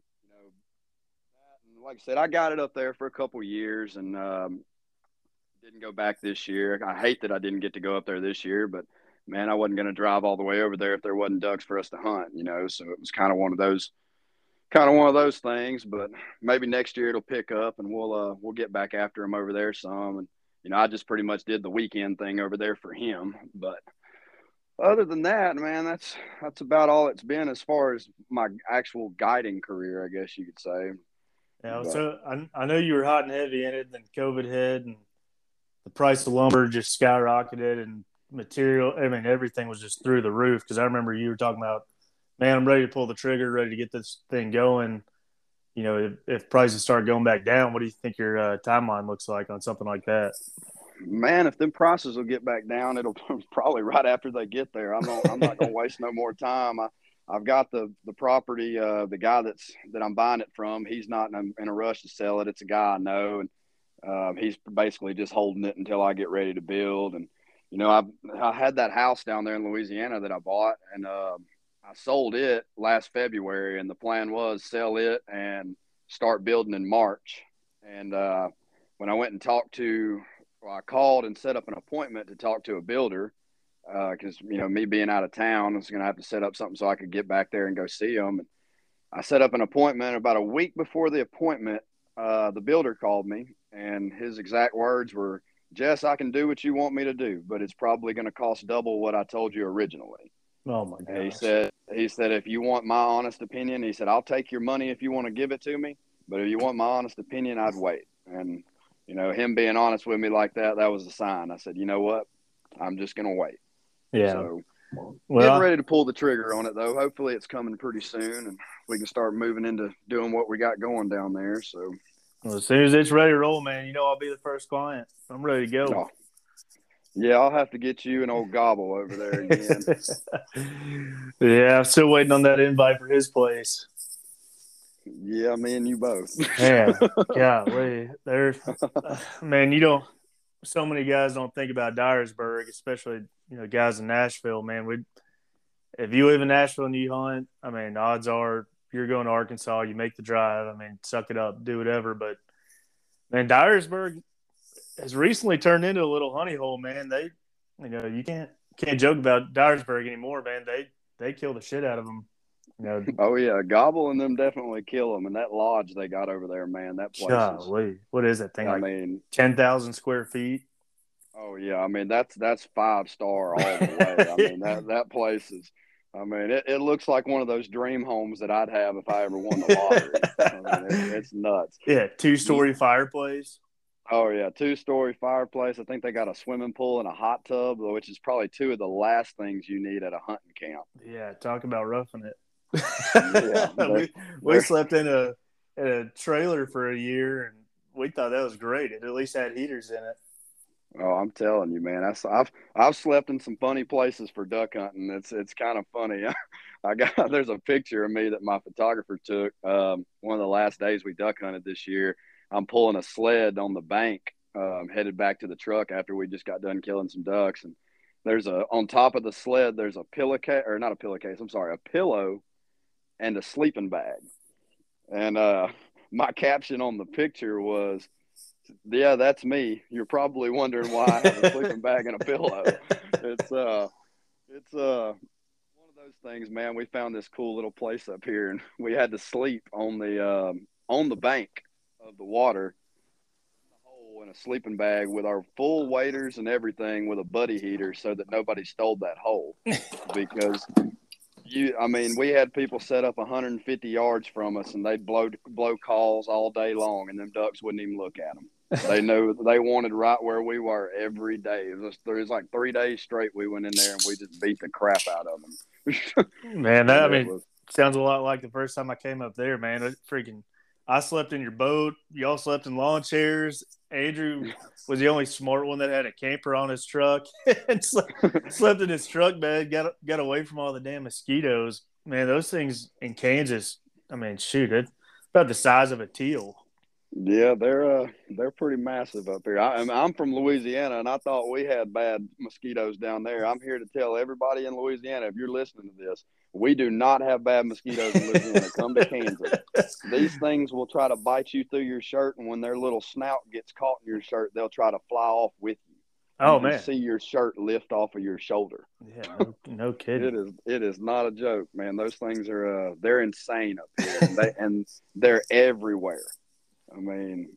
[SPEAKER 2] you know, like I said, I got it up there for a couple years and um, didn't go back this year. I hate that I didn't get to go up there this year, but man, I wasn't going to drive all the way over there if there wasn't ducks for us to hunt, you know. So it was kind of one of those kind of one of those things. But maybe next year it'll pick up, and we'll uh, we'll get back after him over there some. And you know, I just pretty much did the weekend thing over there for him. But other than that, man, that's that's about all it's been as far as my actual guiding career, I guess you could say.
[SPEAKER 1] Yeah, but, so I, I know you were hot and heavy in it, then COVID hit, and the price of lumber just skyrocketed, and material. I mean, everything was just through the roof. Because I remember you were talking about man, I'm ready to pull the trigger, ready to get this thing going. You know, if, if prices start going back down, what do you think your uh, timeline looks like on something like that?
[SPEAKER 2] Man, if them prices will get back down, it'll probably right after they get there. I'm not, I'm not going to waste no more time. I, I've got the the property. Uh, the guy that's that I'm buying it from, he's not in a, in a rush to sell it. It's a guy I know, and uh, he's basically just holding it until I get ready to build. And you know, I I had that house down there in Louisiana that I bought, and uh, I sold it last February, and the plan was sell it and start building in March. And uh, when I went and talked to, well, I called and set up an appointment to talk to a builder because uh, you know me being out of town, I was going to have to set up something so I could get back there and go see them. And I set up an appointment about a week before the appointment. Uh, the builder called me, and his exact words were, "Jess, I can do what you want me to do, but it's probably going to cost double what I told you originally."
[SPEAKER 1] Oh my god!
[SPEAKER 2] He said, he said, if you want my honest opinion, he said, I'll take your money if you want to give it to me, but if you want my honest opinion, I'd wait. And you know, him being honest with me like that, that was a sign. I said, you know what, I'm just gonna wait.
[SPEAKER 1] Yeah.
[SPEAKER 2] So well, getting ready to pull the trigger on it though. Hopefully, it's coming pretty soon, and we can start moving into doing what we got going down there. So.
[SPEAKER 1] Well, as soon as it's ready to roll, man, you know I'll be the first client. I'm ready to go. Oh,
[SPEAKER 2] Yeah, I'll have to get you an old gobble over there again.
[SPEAKER 1] yeah, I'm still waiting on that invite for his place.
[SPEAKER 2] Yeah, me and you both.
[SPEAKER 1] yeah, golly, there, man, you don't. So many guys don't think about Dyersburg, especially you know guys in Nashville. Man, we if you live in Nashville and you hunt, I mean, odds are you're going to Arkansas. You make the drive. I mean, suck it up, do whatever. But man, Dyersburg has recently turned into a little honey hole. Man, they, you know, you can't can't joke about Dyersburg anymore. Man, they they kill the shit out of them. You know,
[SPEAKER 2] oh yeah, Gobble and them definitely kill them. And that lodge they got over there, man, that place.
[SPEAKER 1] Golly, is, what is that thing? I like mean, ten thousand square feet.
[SPEAKER 2] Oh yeah, I mean that's that's five star all the way. I mean that that place is I mean, it, it looks like one of those dream homes that I'd have if I ever won the lottery. I mean, it, it's nuts.
[SPEAKER 1] Yeah, two story fireplace.
[SPEAKER 2] Oh yeah, two story fireplace. I think they got a swimming pool and a hot tub, which is probably two of the last things you need at a hunting camp.
[SPEAKER 1] Yeah, talk about roughing it. yeah, we, we slept in a in a trailer for a year, and we thought that was great. It at least had heaters in it.
[SPEAKER 2] Oh, I'm telling you, man. I, I've I've slept in some funny places for duck hunting. It's it's kind of funny. I got there's a picture of me that my photographer took. Um, one of the last days we duck hunted this year. I'm pulling a sled on the bank, um, headed back to the truck after we just got done killing some ducks. And there's a on top of the sled there's a pillowcase or not a pillowcase. I'm sorry, a pillow and a sleeping bag. And uh, my caption on the picture was yeah, that's me. You're probably wondering why I have a sleeping bag and a pillow. It's uh, it's uh, one of those things, man. We found this cool little place up here, and we had to sleep on the um, on the bank of the water, hole in a sleeping bag with our full waders and everything, with a buddy heater, so that nobody stole that hole. because you, I mean, we had people set up 150 yards from us, and they'd blow blow calls all day long, and them ducks wouldn't even look at them they knew they wanted right where we were every day. It was, there was like three days straight. We went in there and we just beat the crap out of them.
[SPEAKER 1] man, that I mean, was, sounds a lot like the first time I came up there. Man, it freaking. I slept in your boat. Y'all slept in lawn chairs. Andrew was the only smart one that had a camper on his truck and slept, in his truck bed. Got got away from all the damn mosquitoes. Man, those things in Kansas. I mean, shoot, it about the size of a teal.
[SPEAKER 2] Yeah, they're uh, they're pretty massive up here. I, I'm from Louisiana, and I thought we had bad mosquitoes down there. I'm here to tell everybody in Louisiana, if you're listening to this, we do not have bad mosquitoes in Louisiana. Come to Kansas. These things will try to bite you through your shirt, and when their little snout gets caught in your shirt, they'll try to fly off with you.
[SPEAKER 1] Oh
[SPEAKER 2] you
[SPEAKER 1] man!
[SPEAKER 2] See your shirt lift off of your shoulder.
[SPEAKER 1] Yeah, no, no kidding.
[SPEAKER 2] it is. It is not a joke, man. Those things are. Uh, they're insane up here, and, they, and they're everywhere. I mean,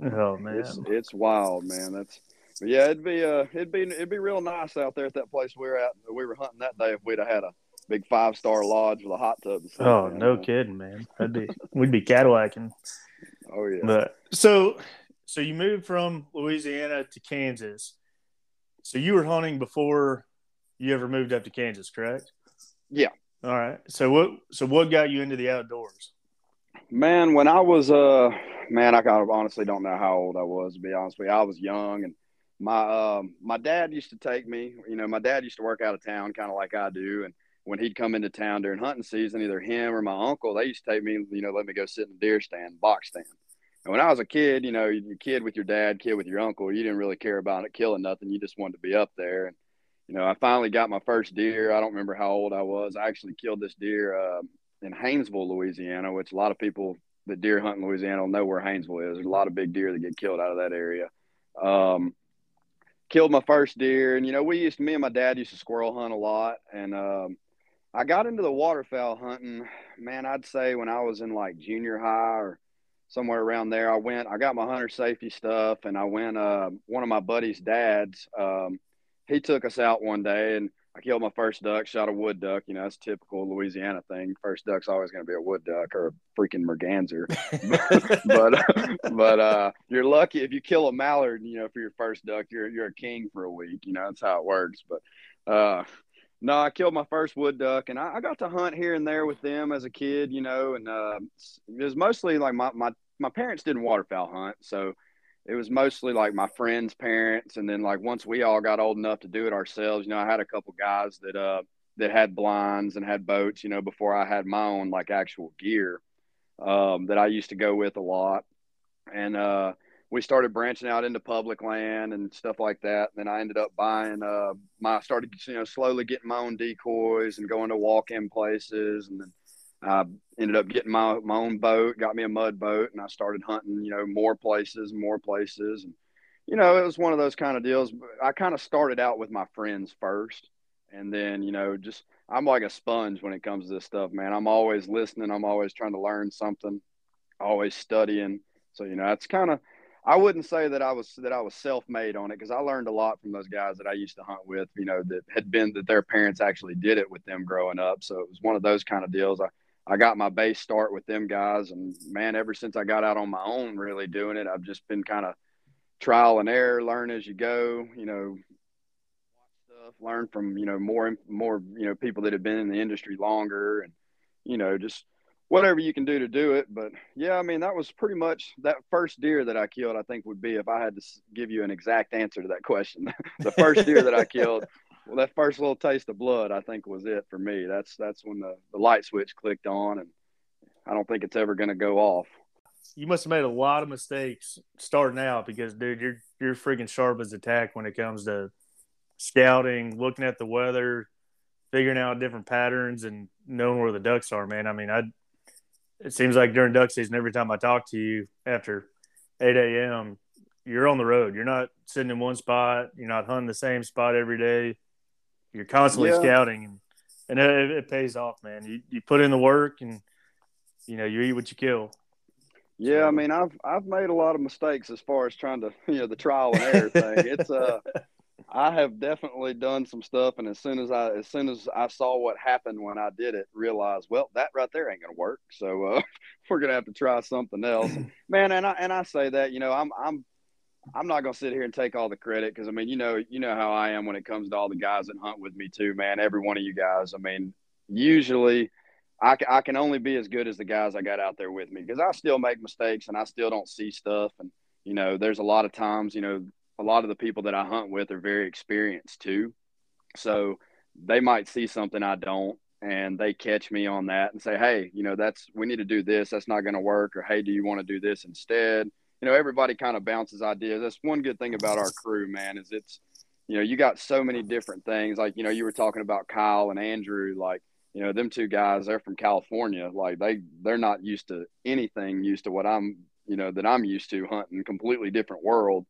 [SPEAKER 1] oh man,
[SPEAKER 2] it's it's wild, man. That's yeah, it'd be uh, it'd be it'd be real nice out there at that place we were at. We were hunting that day if we'd have had a big five star lodge with a hot tub.
[SPEAKER 1] Oh, no man. kidding, man. That'd be we'd be Cadillacing.
[SPEAKER 2] Oh yeah.
[SPEAKER 1] But so so you moved from Louisiana to Kansas. So you were hunting before you ever moved up to Kansas, correct?
[SPEAKER 2] Yeah.
[SPEAKER 1] All right. So what so what got you into the outdoors?
[SPEAKER 2] Man, when I was uh man, I kind of honestly don't know how old I was to be honest with you. I was young and my um my dad used to take me, you know, my dad used to work out of town kind of like I do and when he'd come into town during hunting season, either him or my uncle, they used to take me, you know, let me go sit in the deer stand, box stand. And when I was a kid, you know, you kid with your dad, kid with your uncle, you didn't really care about it killing nothing. You just wanted to be up there. And, you know, I finally got my first deer. I don't remember how old I was. I actually killed this deer uh, in Haynesville, Louisiana, which a lot of people that deer hunt in Louisiana know where Haynesville is. There's a lot of big deer that get killed out of that area. Um, killed my first deer, and you know, we used to, me and my dad used to squirrel hunt a lot, and um, I got into the waterfowl hunting. Man, I'd say when I was in like junior high or somewhere around there, I went. I got my hunter safety stuff, and I went. Uh, one of my buddy's dads, um, he took us out one day, and I killed my first duck, shot a wood duck. You know, that's typical Louisiana thing. First duck's always going to be a wood duck or a freaking merganser. but but uh, you're lucky if you kill a mallard. You know, for your first duck, you're you're a king for a week. You know, that's how it works. But uh, no, I killed my first wood duck, and I, I, got to hunt here and there with them as a kid. You know, and uh, it was mostly like my my my parents didn't waterfowl hunt, so it was mostly like my friends' parents, and then like once we all got old enough to do it ourselves, you know, I had a couple guys that uh that had blinds and had boats, you know, before I had my own like actual gear um, that I used to go with a lot, and uh, we started branching out into public land and stuff like that. And then I ended up buying uh, my started you know slowly getting my own decoys and going to walk in places, and then I ended up getting my my own boat, got me a mud boat, and I started hunting, you know, more places, more places, and you know, it was one of those kind of deals. I kind of started out with my friends first, and then you know, just I'm like a sponge when it comes to this stuff, man. I'm always listening. I'm always trying to learn something, always studying. So you know, that's kind of. I wouldn't say that I was that I was self-made on it because I learned a lot from those guys that I used to hunt with. You know, that had been that their parents actually did it with them growing up. So it was one of those kind of deals. I I got my base start with them guys, and man, ever since I got out on my own, really doing it, I've just been kind of trial and error, learn as you go. You know, stuff, learn from you know more more you know people that have been in the industry longer, and you know just whatever you can do to do it. But yeah, I mean that was pretty much that first deer that I killed. I think would be if I had to give you an exact answer to that question. the first deer that I killed well, that first little taste of blood, I think, was it for me. That's that's when the, the light switch clicked on, and I don't think it's ever going to go off.
[SPEAKER 1] You must have made a lot of mistakes starting out because, dude, you're you're freaking sharp as a tack when it comes to scouting, looking at the weather, figuring out different patterns, and knowing where the ducks are. Man, I mean, I it seems like during duck season, every time I talk to you after 8 a.m., you're on the road. You're not sitting in one spot. You're not hunting the same spot every day. You're constantly yeah. scouting, and and it, it, pays off, man. You you put in the work, and you know you eat what you kill.
[SPEAKER 2] Yeah, so. I mean, I've I've made a lot of mistakes as far as trying to you know the trial and error thing. It's uh, I have definitely done some stuff, and as soon as I as soon as I saw what happened when I did it, realized well that right there ain't gonna work. So uh, we're gonna have to try something else, man. And I and I say that you know I'm I'm I'm not gonna sit here and take all the credit because I mean, you know, you know how I am when it comes to all the guys that hunt with me too, man. Every one of you guys. I mean, usually, I, I can only be as good as the guys I got out there with me because I still make mistakes and I still don't see stuff. And you know, there's a lot of times, you know, a lot of the people that I hunt with are very experienced too, so they might see something I don't, and they catch me on that and say, hey, you know, that's we need to do this. That's not going to work. Or hey, do you want to do this instead? you know, everybody kind of bounces ideas. That's one good thing about our crew, man, is it's, you know, you got so many different things. Like, you know, you were talking about Kyle and Andrew, like, you know, them two guys, they're from California. Like they, they're not used to anything used to what I'm, you know, that I'm used to hunting completely different world.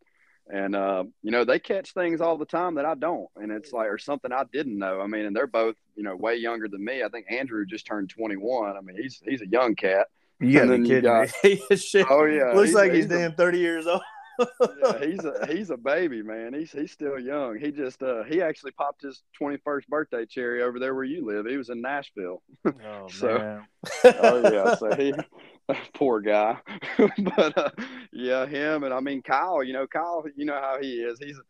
[SPEAKER 2] And, uh, you know, they catch things all the time that I don't. And it's like, or something I didn't know. I mean, and they're both, you know, way younger than me. I think Andrew just turned 21. I mean, he's, he's a young cat
[SPEAKER 1] you gotta be kidding got, me.
[SPEAKER 2] oh yeah,
[SPEAKER 1] looks he's, like he's, he's damn thirty years old.
[SPEAKER 2] yeah, he's a he's a baby, man. He's he's still young. He just uh he actually popped his twenty first birthday cherry over there where you live. He was in Nashville.
[SPEAKER 1] Oh so, man.
[SPEAKER 2] oh yeah, so he poor guy. but uh, yeah, him and I mean Kyle. You know Kyle. You know how he is. He's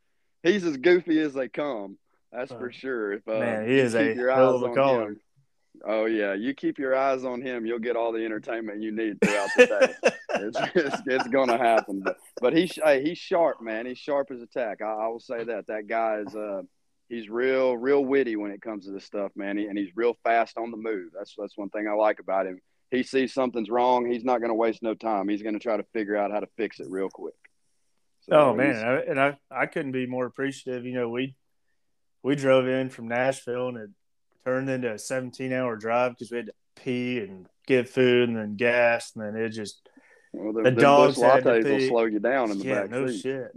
[SPEAKER 2] he's as goofy as they come. That's for sure. If,
[SPEAKER 1] uh, man, he is a hell of a caller.
[SPEAKER 2] Oh yeah, you keep your eyes on him, you'll get all the entertainment you need throughout the day. it's, it's, it's, gonna happen. But, but he's hey, he's sharp, man. He's sharp as a tack. I, I, will say that. That guy is uh, he's real, real witty when it comes to this stuff, man. He, and he's real fast on the move. That's that's one thing I like about him. He sees something's wrong, he's not gonna waste no time. He's gonna try to figure out how to fix it real quick.
[SPEAKER 1] So oh man, I, and I I couldn't be more appreciative. You know, we we drove in from Nashville and it turned into a 17 hour drive because we had to pee and get food and then gas and then it just
[SPEAKER 2] well, the, the dogs lattes will slow you down in the
[SPEAKER 1] yeah,
[SPEAKER 2] back
[SPEAKER 1] no shit.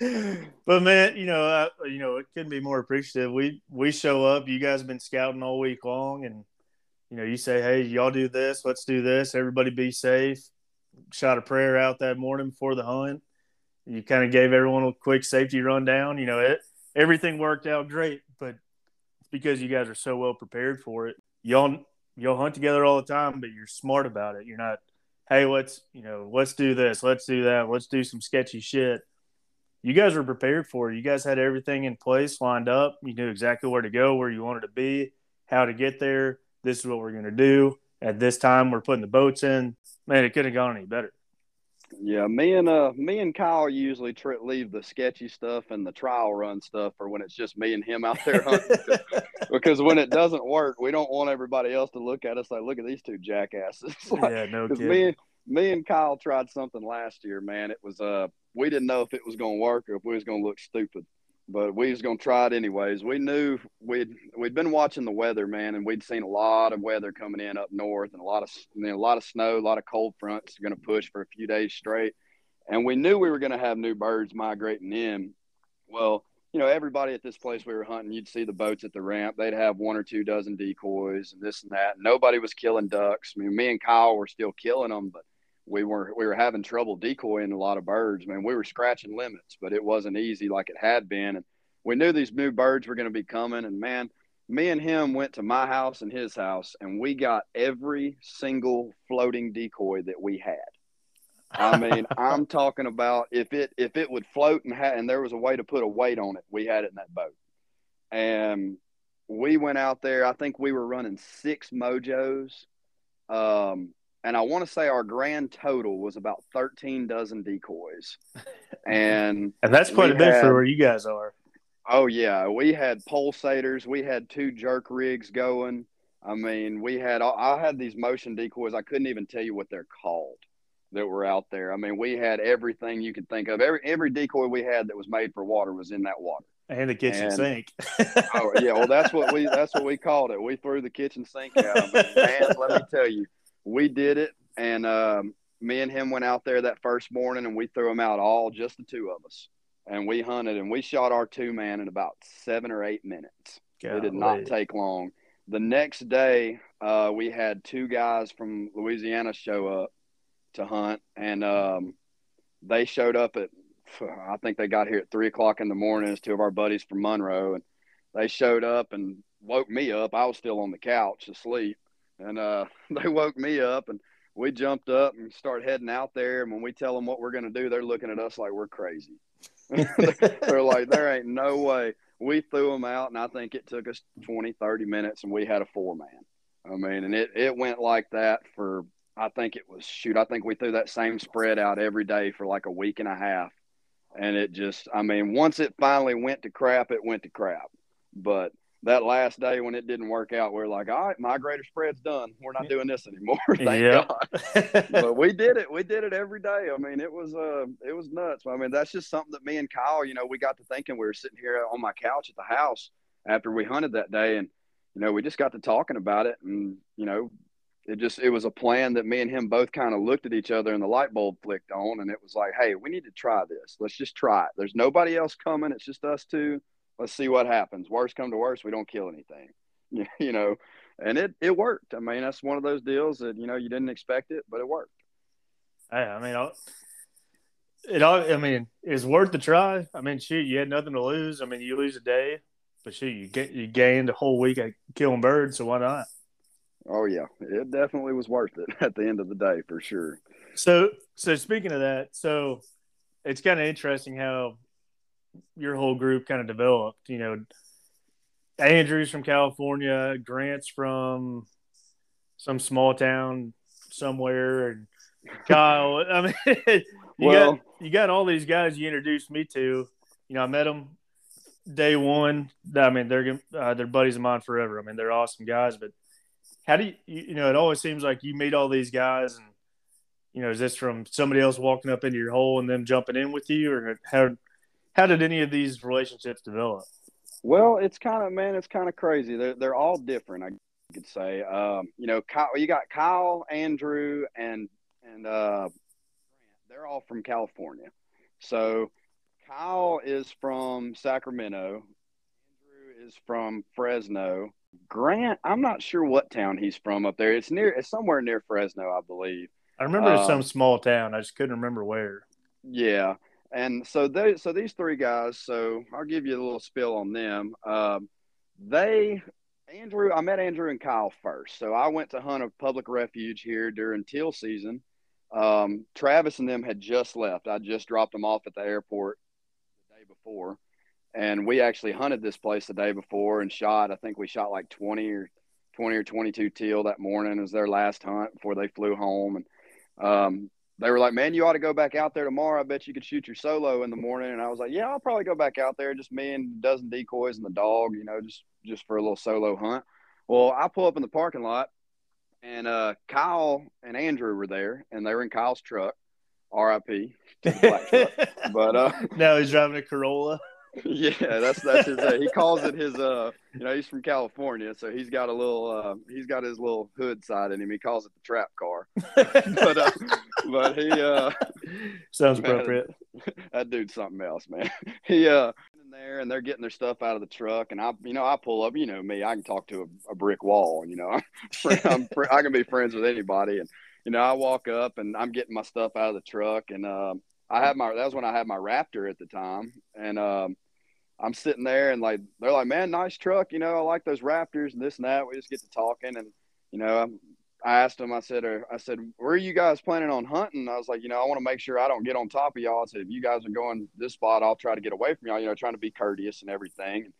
[SPEAKER 1] but man, you know, I, you know, it couldn't be more appreciative. We we show up. You guys have been scouting all week long, and you know, you say, "Hey, y'all do this. Let's do this. Everybody be safe." Shot a prayer out that morning before the hunt. You kind of gave everyone a quick safety rundown. You know, it everything worked out great, but it's because you guys are so well prepared for it. Y'all y'all hunt together all the time, but you're smart about it. You're not, hey, let's you know, let's do this, let's do that, let's do some sketchy shit. You guys were prepared for it. You guys had everything in place, lined up. You knew exactly where to go, where you wanted to be, how to get there. This is what we're gonna do. At this time, we're putting the boats in. Man, it couldn't have gone any better.
[SPEAKER 2] Yeah, me and uh me and Kyle usually tri- leave the sketchy stuff and the trial run stuff for when it's just me and him out there hunting. because when it doesn't work, we don't want everybody else to look at us like, look at these two jackasses. like,
[SPEAKER 1] yeah, no kidding.
[SPEAKER 2] Me, me and Kyle tried something last year, man. It was uh we didn't know if it was gonna work or if we was gonna look stupid but we was gonna try it anyways. We knew we'd we'd been watching the weather, man, and we'd seen a lot of weather coming in up north, and a lot of a lot of snow, a lot of cold fronts going to push for a few days straight, and we knew we were going to have new birds migrating in. Well, you know, everybody at this place we were hunting, you'd see the boats at the ramp. They'd have one or two dozen decoys and this and that. Nobody was killing ducks. I mean, me and Kyle were still killing them, but we were we were having trouble decoying a lot of birds. Man, we were scratching limits, but it wasn't easy like it had been. And we knew these new birds were going to be coming. And man, me and him went to my house and his house, and we got every single floating decoy that we had. I mean, I'm talking about if it if it would float and had and there was a way to put a weight on it, we had it in that boat. And we went out there. I think we were running six mojos. Um, and I want to say our grand total was about 13 dozen decoys. And
[SPEAKER 1] and that's quite a bit had, for where you guys are.
[SPEAKER 2] Oh yeah, we had pulsators, we had two jerk rigs going. I mean, we had I had these motion decoys. I couldn't even tell you what they're called that were out there. I mean, we had everything you could think of. Every every decoy we had that was made for water was in that water.
[SPEAKER 1] And the kitchen and, sink.
[SPEAKER 2] oh yeah, well that's what we that's what we called it. We threw the kitchen sink out. man, let me tell you, we did it, and um, me and him went out there that first morning, and we threw them out all just the two of us, and we hunted, and we shot our two man in about seven or eight minutes. It did not take long. The next day, uh, we had two guys from Louisiana show up to hunt, and um, they showed up at I think they got here at three o'clock in the morning. It's two of our buddies from Monroe, and they showed up and woke me up. I was still on the couch asleep, and uh, they woke me up and we jumped up and start heading out there. And when we tell them what we're going to do, they're looking at us like we're crazy. they're like, there ain't no way. We threw them out, and I think it took us 20, 30 minutes, and we had a four man. I mean, and it, it went like that for, I think it was, shoot, I think we threw that same spread out every day for like a week and a half. And it just, I mean, once it finally went to crap, it went to crap. But that last day when it didn't work out, we are like, all right, migrator spread's done. We're not doing this anymore. Thank yep. God. but we did it. We did it every day. I mean, it was uh it was nuts. I mean, that's just something that me and Kyle, you know, we got to thinking we were sitting here on my couch at the house after we hunted that day and you know, we just got to talking about it and, you know, it just it was a plan that me and him both kind of looked at each other and the light bulb flicked on and it was like, hey, we need to try this. Let's just try it. There's nobody else coming. It's just us two let's see what happens. Worst come to worst, we don't kill anything, you know, and it, it worked. I mean, that's one of those deals that, you know, you didn't expect it, but it worked.
[SPEAKER 1] Yeah. I mean, i it all, I mean, it's worth the try. I mean, shoot, you had nothing to lose. I mean, you lose a day, but shoot, you get, you gained a whole week of killing birds. So why not?
[SPEAKER 2] Oh yeah, it definitely was worth it at the end of the day for sure.
[SPEAKER 1] So, so speaking of that, so it's kind of interesting how your whole group kind of developed. You know, Andrew's from California, Grant's from some small town somewhere, and Kyle. I mean, you well, got you got all these guys you introduced me to. You know, I met them day one. I mean, they're uh, they're buddies of mine forever. I mean, they're awesome guys. But how do you, you know? It always seems like you meet all these guys, and you know, is this from somebody else walking up into your hole and them jumping in with you, or how how did any of these relationships develop?
[SPEAKER 2] Well, it's kind of man, it's kind of crazy. They're they're all different. I could say. Um, you know, Kyle, you got Kyle, Andrew, and and uh, they're all from California. So Kyle is from Sacramento. Andrew is from Fresno. Grant, I'm not sure what town he's from up there. It's near, it's somewhere near Fresno, I believe.
[SPEAKER 1] I remember um, some small town. I just couldn't remember where.
[SPEAKER 2] Yeah, and so they so these three guys so i'll give you a little spill on them. Um, they andrew i met andrew and kyle first. So i went to hunt a public refuge here during teal season. Um, travis and them had just left. I just dropped them off at the airport the day before. And we actually hunted this place the day before and shot i think we shot like 20 or 20 or 22 teal that morning. As their last hunt before they flew home. And um, they were like, "Man, you ought to go back out there tomorrow. I bet you could shoot your solo in the morning." And I was like, "Yeah, I'll probably go back out there, just me and a dozen decoys and the dog, you know, just just for a little solo hunt." Well, I pull up in the parking lot, and uh, Kyle and Andrew were there, and they were in Kyle's truck, R.I.P.
[SPEAKER 1] but uh, now he's driving a Corolla.
[SPEAKER 2] Yeah, that's that's his. Uh, he calls it his. Uh, you know, he's from California, so he's got a little. Uh, he's got his little hood side in him. He calls it the trap car. but uh, but he uh,
[SPEAKER 1] sounds appropriate.
[SPEAKER 2] Man, that dude's something else, man. He uh in there and they're getting their stuff out of the truck, and I, you know, I pull up. You know me, I can talk to a, a brick wall. You know, I'm, I can be friends with anybody, and you know, I walk up and I'm getting my stuff out of the truck, and um, I had my that was when I had my Raptor at the time, and um, I'm sitting there and like they're like, man, nice truck, you know, I like those Raptors and this and that. We just get to talking, and you know, I asked them, I said, or I said, where are you guys planning on hunting? I was like, you know, I want to make sure I don't get on top of y'all. I said, if you guys are going this spot, I'll try to get away from y'all. You know, trying to be courteous and everything.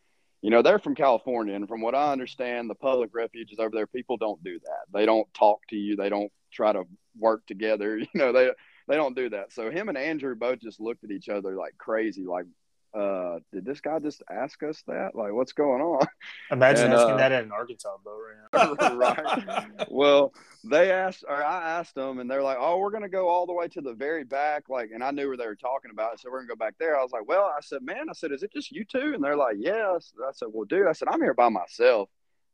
[SPEAKER 2] You know, they're from California, and from what I understand, the public refuges over there, people don't do that. They don't talk to you. They don't try to work together. You know, they they don't do that. So him and Andrew both just looked at each other like crazy, like, uh, did this guy just ask us that? Like, what's going on?
[SPEAKER 1] Imagine and, asking uh, that at an Arkansas boat right
[SPEAKER 2] right. Well, they asked, or I asked them, and they're like, "Oh, we're gonna go all the way to the very back." Like, and I knew where they were talking about, so we're gonna go back there. I was like, "Well," I said, "Man," I said, "Is it just you two? And they're like, "Yes." I said, "Well, dude," I said, "I'm here by myself."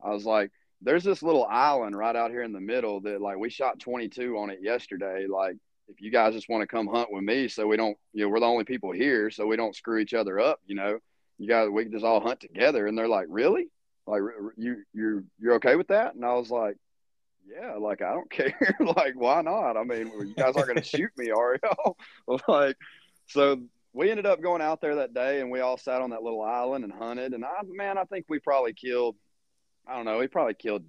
[SPEAKER 2] I was like, "There's this little island right out here in the middle that, like, we shot 22 on it yesterday. Like, if you guys just want to come hunt with me, so we don't, you know, we're the only people here, so we don't screw each other up, you know, you guys, we can just all hunt together. And they're like, really? Like, you, you're, you're okay with that? And I was like, yeah, like, I don't care. like, why not? I mean, you guys aren't going to shoot me, are you? like, so we ended up going out there that day and we all sat on that little island and hunted. And I, man, I think we probably killed, I don't know, we probably killed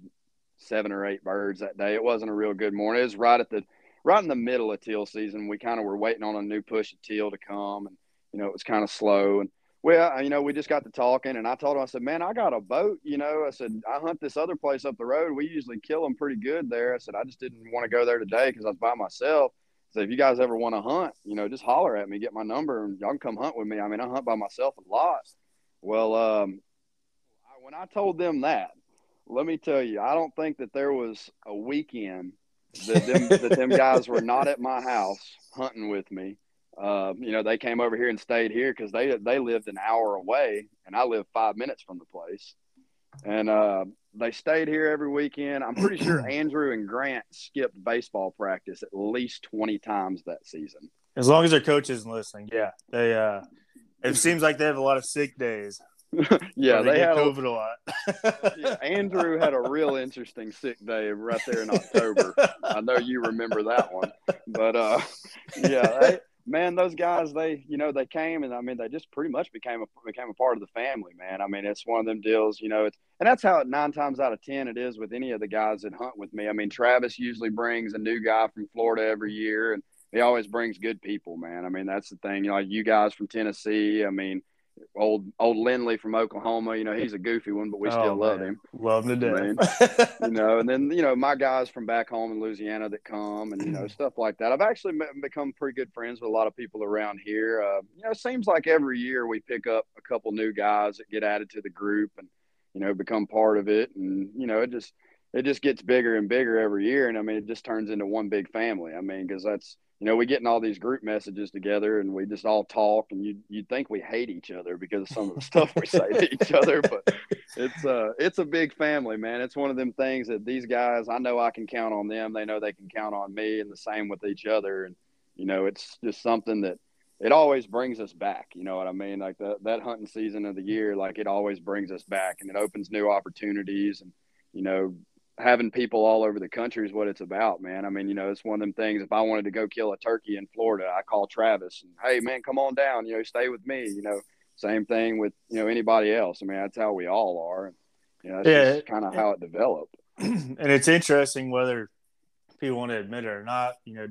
[SPEAKER 2] seven or eight birds that day. It wasn't a real good morning. It was right at the, right in the middle of teal season, we kind of were waiting on a new push of teal to come, and you know it was kind of slow. And well, you know, we just got to talking, and I told him, I said, "Man, I got a boat. You know, I said I hunt this other place up the road. We usually kill them pretty good there. I said I just didn't want to go there today because I was by myself. So if you guys ever want to hunt, you know, just holler at me, get my number, and y'all can come hunt with me. I mean, I hunt by myself a lot. Well, um, when I told them that, let me tell you, I don't think that there was a weekend that them, that them guys were not at my house hunting with me. Uh, you know, they came over here and stayed here because they they lived an hour away, and I live five minutes from the place. And uh, they stayed here every weekend. I'm pretty sure Andrew and Grant skipped baseball practice at least 20 times that season.
[SPEAKER 1] As long as their coach isn't listening, yeah, they. Uh, it seems like they have a lot of sick days.
[SPEAKER 2] yeah, they,
[SPEAKER 1] they
[SPEAKER 2] had
[SPEAKER 1] COVID a, a lot.
[SPEAKER 2] yeah, Andrew had a real interesting sick day right there in October. I know you remember that one, but uh, yeah, they, man, those guys, they you know they came and I mean they just pretty much became a became a part of the family, man. I mean it's one of them deals, you know. It's and that's how nine times out of ten it is with any of the guys that hunt with me. I mean Travis usually brings a new guy from Florida every year, and he always brings good people, man. I mean that's the thing. You know, like you guys from Tennessee. I mean old old Lindley from Oklahoma. You know, he's a goofy one, but we still oh, love him.
[SPEAKER 1] Love him to death.
[SPEAKER 2] you know, and then you know my guys from back home in Louisiana that come and you know stuff like that. I've actually become pretty good friends with a lot of people around here. Uh, you know, it seems like every year we pick up a couple new guys that get added to the group and you know become part of it, and you know it just it just gets bigger and bigger every year, and I mean it just turns into one big family. I mean, because that's you know, we get in all these group messages together and we just all talk and you you'd think we hate each other because of some of the stuff we say to each other, but it's uh it's a big family, man. It's one of them things that these guys I know I can count on them. They know they can count on me and the same with each other. And, you know, it's just something that it always brings us back. You know what I mean? Like that that hunting season of the year, like it always brings us back and it opens new opportunities and you know, having people all over the country is what it's about, man. I mean, you know, it's one of them things. If I wanted to go kill a turkey in Florida, I call Travis and, hey, man, come on down. You know, stay with me. You know, same thing with you know anybody else. I mean, that's how we all are. You know, that's yeah, kind of how it developed.
[SPEAKER 1] And it's interesting whether people want to admit it or not. You know,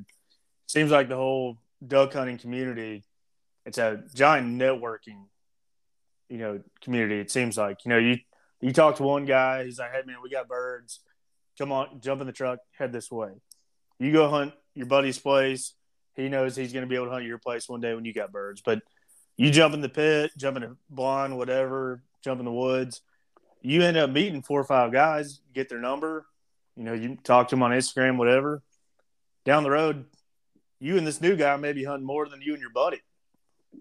[SPEAKER 1] seems like the whole duck hunting community, it's a giant networking, you know, community. It seems like you know you you talk to one guy, he's like, "Hey man, we got birds." Come on, jump in the truck, head this way. You go hunt your buddy's place. he knows he's going to be able to hunt your place one day when you got birds. But you jump in the pit, jump in a blind, whatever, jump in the woods. You end up meeting four or five guys, get their number. You know, you talk to them on Instagram, whatever. Down the road, you and this new guy may be hunting more than you and your buddy.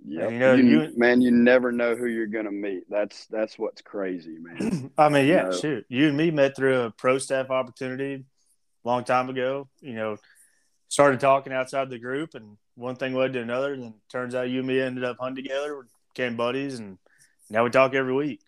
[SPEAKER 2] Yeah, you know, you, man, you never know who you're gonna meet. That's that's what's crazy, man.
[SPEAKER 1] I mean, yeah, you know? shoot, you and me met through a pro staff opportunity a long time ago. You know, started talking outside the group, and one thing led to another, and then turns out you and me ended up hunting together, became buddies, and now we talk every week.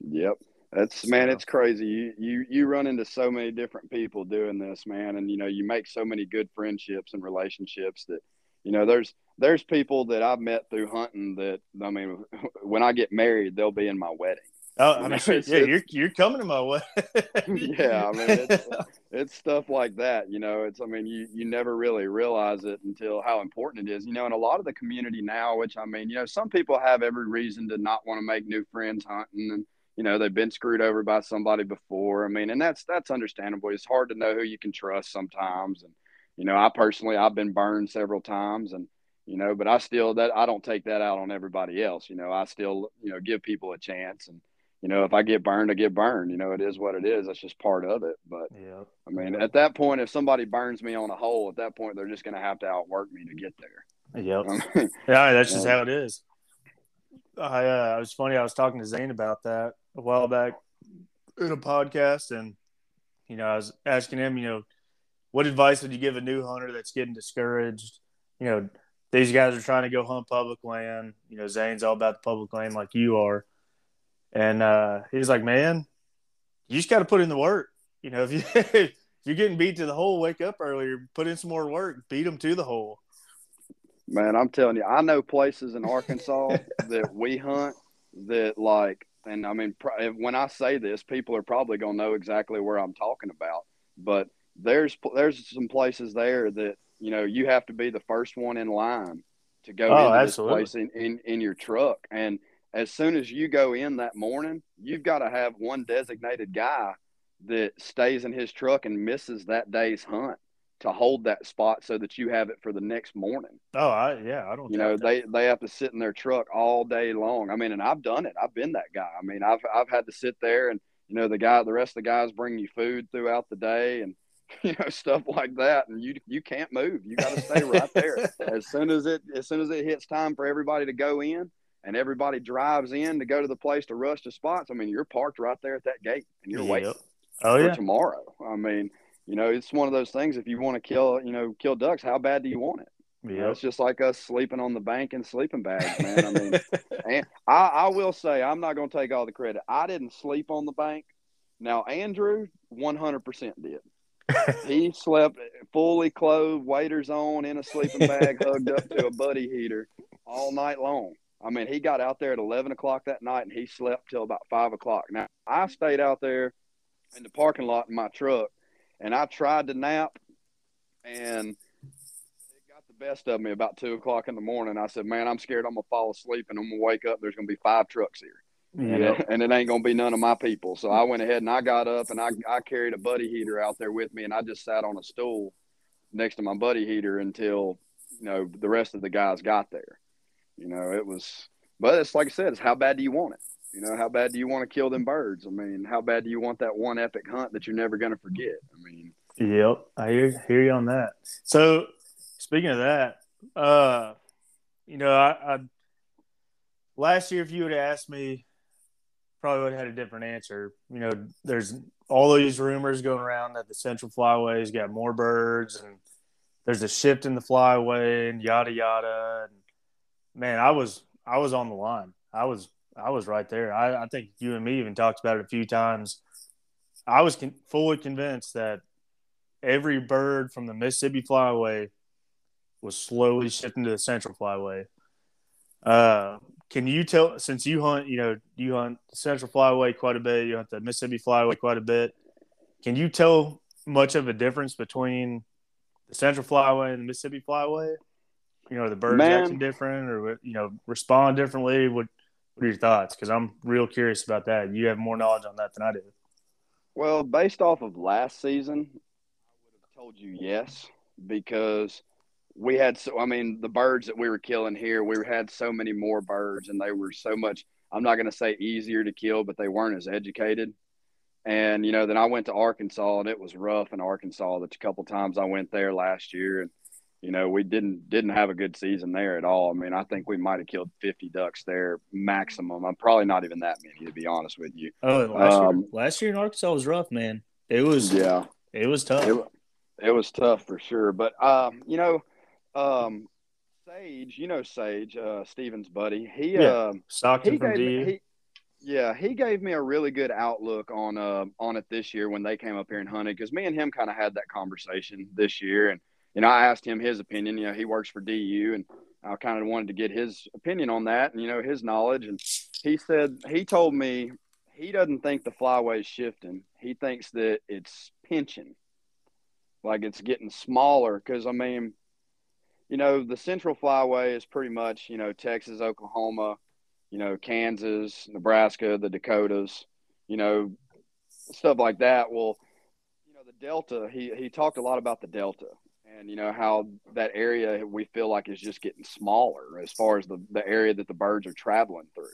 [SPEAKER 2] Yep. That's man, it's crazy. You you you run into so many different people doing this, man, and you know you make so many good friendships and relationships that you know there's there's people that I've met through hunting that I mean when I get married they'll be in my wedding.
[SPEAKER 1] Oh, I mean, yeah, you're you're coming to my wedding.
[SPEAKER 2] yeah, I mean it's, it's stuff like that. You know, it's I mean you you never really realize it until how important it is. You know, and a lot of the community now, which I mean, you know, some people have every reason to not want to make new friends hunting and you know they've been screwed over by somebody before i mean and that's that's understandable it's hard to know who you can trust sometimes and you know i personally i've been burned several times and you know but i still that i don't take that out on everybody else you know i still you know give people a chance and you know if i get burned i get burned you know it is what it is that's just part of it but yeah i mean at that point if somebody burns me on a hole at that point they're just going to have to outwork me to get there
[SPEAKER 1] yep yeah that's just how it is I uh, it was funny. I was talking to Zane about that a while back in a podcast, and you know, I was asking him, you know, what advice would you give a new hunter that's getting discouraged? You know, these guys are trying to go hunt public land. You know, Zane's all about the public land like you are, and uh, he's like, man, you just got to put in the work. You know, if you if you're getting beat to the hole, wake up earlier, put in some more work, beat them to the hole.
[SPEAKER 2] Man, I'm telling you, I know places in Arkansas that we hunt that like, and I mean, when I say this, people are probably gonna know exactly where I'm talking about. But there's there's some places there that you know you have to be the first one in line to go oh, into absolutely. this place in, in in your truck, and as soon as you go in that morning, you've got to have one designated guy that stays in his truck and misses that day's hunt to hold that spot so that you have it for the next morning.
[SPEAKER 1] Oh, I yeah, I don't.
[SPEAKER 2] You know, that. they they have to sit in their truck all day long. I mean, and I've done it. I've been that guy. I mean, I've I've had to sit there and you know the guy, the rest of the guys bring you food throughout the day and you know stuff like that, and you you can't move. You got to stay right there. as soon as it as soon as it hits time for everybody to go in. And everybody drives in to go to the place to rush to spots. I mean, you're parked right there at that gate, and you're yep. waiting oh, for yeah. tomorrow. I mean, you know, it's one of those things. If you want to kill, you know, kill ducks, how bad do you want it? Yeah, you know, it's just like us sleeping on the bank in sleeping bags, man. I mean, and I, I will say, I'm not going to take all the credit. I didn't sleep on the bank. Now, Andrew, 100% did. He slept fully clothed, waders on, in a sleeping bag, hugged up to a buddy heater all night long. I mean, he got out there at 11 o'clock that night and he slept till about 5 o'clock. Now, I stayed out there in the parking lot in my truck and I tried to nap, and it got the best of me about two o'clock in the morning. I said, "Man, I'm scared I'm gonna fall asleep, and I'm gonna wake up. There's gonna be five trucks here." Yeah. And, and, it ain't gonna be none of my people. So I went ahead and I got up and I, I carried a buddy heater out there with me and I just sat on a stool next to my buddy heater until you know the rest of the guys got there. You know, it was but it's like I said, it's how bad do you want it? You know, how bad do you want to kill them birds? I mean, how bad do you want that one epic hunt that you're never going to forget? I mean,
[SPEAKER 1] yep, I hear, hear you on that. So, speaking of that, uh, you know, I, I last year if you would have asked me, probably would have had a different answer. You know, there's all these rumors going around that the Central Flyways got more birds, and there's a shift in the flyway, and yada yada. And man, I was I was on the line. I was I was right there. I, I think you and me even talked about it a few times. I was con- fully convinced that every bird from the Mississippi Flyway was slowly shifting to the Central Flyway. Uh, can you tell, since you hunt, you know, you hunt the Central Flyway quite a bit, you hunt the Mississippi Flyway quite a bit. Can you tell much of a difference between the Central Flyway and the Mississippi Flyway? You know, the birds Man. acting different, or you know, respond differently. What what are your thoughts? Because I'm real curious about that. You have more knowledge on that than I do.
[SPEAKER 2] Well, based off of last season, I would have told you yes because we had so I mean the birds that we were killing here, we had so many more birds, and they were so much. I'm not going to say easier to kill, but they weren't as educated. And you know, then I went to Arkansas, and it was rough in Arkansas. That a couple times I went there last year, and you know, we didn't didn't have a good season there at all. I mean, I think we might have killed 50 ducks there maximum. I'm probably not even that many to be honest with you.
[SPEAKER 1] Oh, last um, year, last year in Arkansas was rough, man. It was yeah, it was tough.
[SPEAKER 2] It, it was tough for sure. But um, you know, um, Sage, you know Sage, uh, Steven's buddy. He yeah. uh,
[SPEAKER 1] Stockton he from
[SPEAKER 2] gave, he, yeah, he gave me a really good outlook on uh on it this year when they came up here and hunted because me and him kind of had that conversation this year, and you know I asked him his opinion. You know, he works for DU, and I kind of wanted to get his opinion on that, and you know his knowledge. And he said he told me he doesn't think the flyway is shifting. He thinks that it's pinching, like it's getting smaller. Because I mean, you know, the Central Flyway is pretty much you know Texas, Oklahoma you know, Kansas, Nebraska, the Dakotas, you know, stuff like that. Well, you know, the Delta, he, he talked a lot about the Delta and, you know, how that area we feel like is just getting smaller as far as the, the area that the birds are traveling through.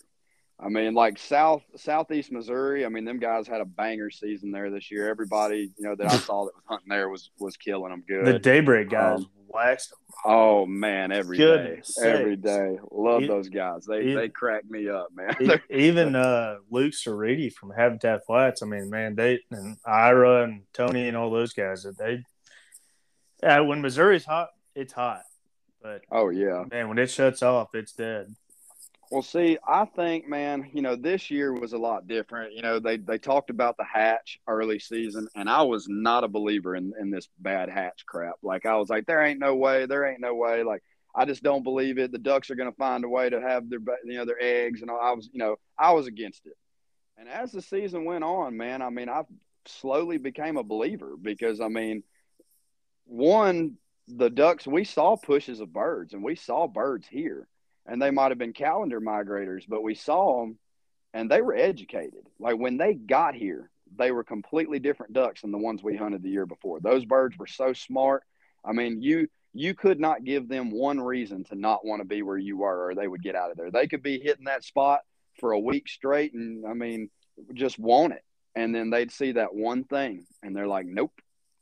[SPEAKER 2] I mean, like South Southeast Missouri. I mean, them guys had a banger season there this year. Everybody, you know, that I saw that was hunting there was was killing them good.
[SPEAKER 1] The Daybreak guys um, waxed them.
[SPEAKER 2] Oh man, every day, every day. Love those guys. They they crack me up, man.
[SPEAKER 1] even uh, Luke Cerruti from Habitat Flats. I mean, man, they and Ira and Tony and all those guys. They, yeah, when Missouri's hot, it's hot. But
[SPEAKER 2] oh yeah,
[SPEAKER 1] man, when it shuts off, it's dead.
[SPEAKER 2] Well, see, I think, man, you know, this year was a lot different. You know, they they talked about the hatch early season, and I was not a believer in in this bad hatch crap. Like I was like, there ain't no way, there ain't no way. Like I just don't believe it. The ducks are going to find a way to have their you know their eggs, and I was you know I was against it. And as the season went on, man, I mean, I slowly became a believer because I mean, one, the ducks we saw pushes of birds, and we saw birds here and they might have been calendar migrators, but we saw them and they were educated. Like when they got here, they were completely different ducks than the ones we hunted the year before. Those birds were so smart. I mean, you you could not give them one reason to not want to be where you were or they would get out of there. They could be hitting that spot for a week straight and I mean, just want it. And then they'd see that one thing and they're like, "Nope,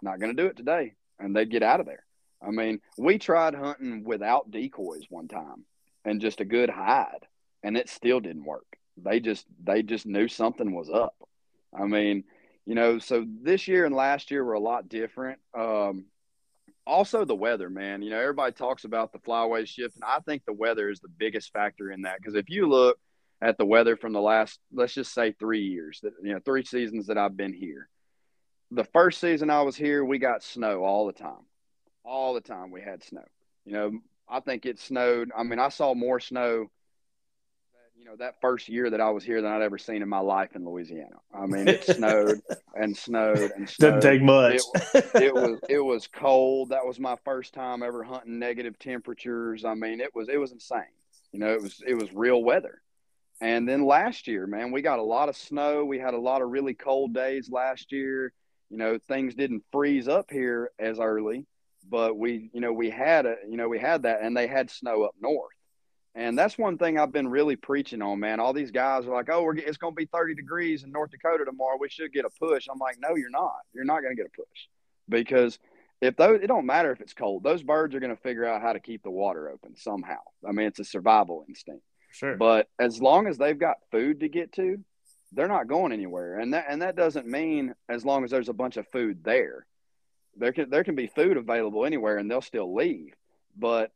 [SPEAKER 2] not going to do it today." And they'd get out of there. I mean, we tried hunting without decoys one time and just a good hide, and it still didn't work. They just they just knew something was up. I mean, you know, so this year and last year were a lot different. Um, also, the weather, man. You know, everybody talks about the flyway shift, and I think the weather is the biggest factor in that. Because if you look at the weather from the last, let's just say three years, that you know, three seasons that I've been here. The first season I was here, we got snow all the time. All the time we had snow. You know, I think it snowed. I mean, I saw more snow, you know, that first year that I was here than I'd ever seen in my life in Louisiana. I mean, it snowed and snowed and snowed.
[SPEAKER 1] Doesn't take much.
[SPEAKER 2] It, it, was it was cold. That was my first time ever hunting negative temperatures. I mean, it was it was insane. You know, it was it was real weather. And then last year, man, we got a lot of snow. We had a lot of really cold days last year. You know, things didn't freeze up here as early but we you know we had a you know we had that and they had snow up north. And that's one thing i've been really preaching on man. All these guys are like oh we're, it's going to be 30 degrees in north dakota tomorrow. We should get a push. I'm like no you're not. You're not going to get a push. Because if those it don't matter if it's cold. Those birds are going to figure out how to keep the water open somehow. I mean it's a survival instinct.
[SPEAKER 1] Sure.
[SPEAKER 2] But as long as they've got food to get to they're not going anywhere. And that and that doesn't mean as long as there's a bunch of food there there can there can be food available anywhere and they'll still leave but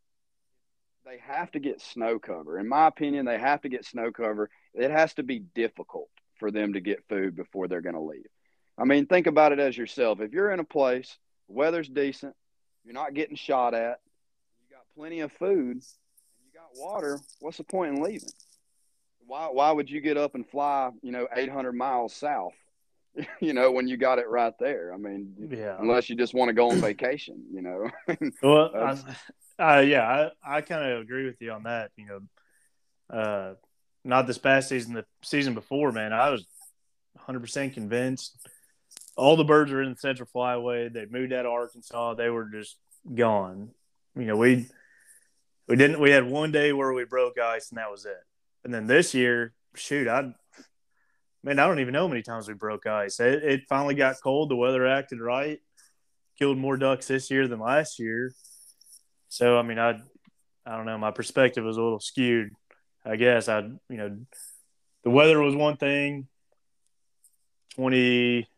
[SPEAKER 2] they have to get snow cover. In my opinion they have to get snow cover. It has to be difficult for them to get food before they're going to leave. I mean think about it as yourself. If you're in a place weather's decent you're not getting shot at you got plenty of food and you got water what's the point in leaving? Why, why would you get up and fly you know 800 miles south you know, when you got it right there. I mean, yeah. unless you just want to go on vacation, you know.
[SPEAKER 1] well, I, uh, yeah, I, I kind of agree with you on that. You know, uh, not this past season, the season before, man, I was 100% convinced. All the birds were in the Central Flyway. They moved out of Arkansas. They were just gone. you know, we we didn't we had one day where we broke ice and that was it. And then this year, shoot, I man, I don't even know how many times we broke ice. It, it finally got cold. The weather acted right. Killed more ducks this year than last year. So I mean, I I don't know. My perspective was a little skewed. I guess I you know the weather was one thing. Twenty,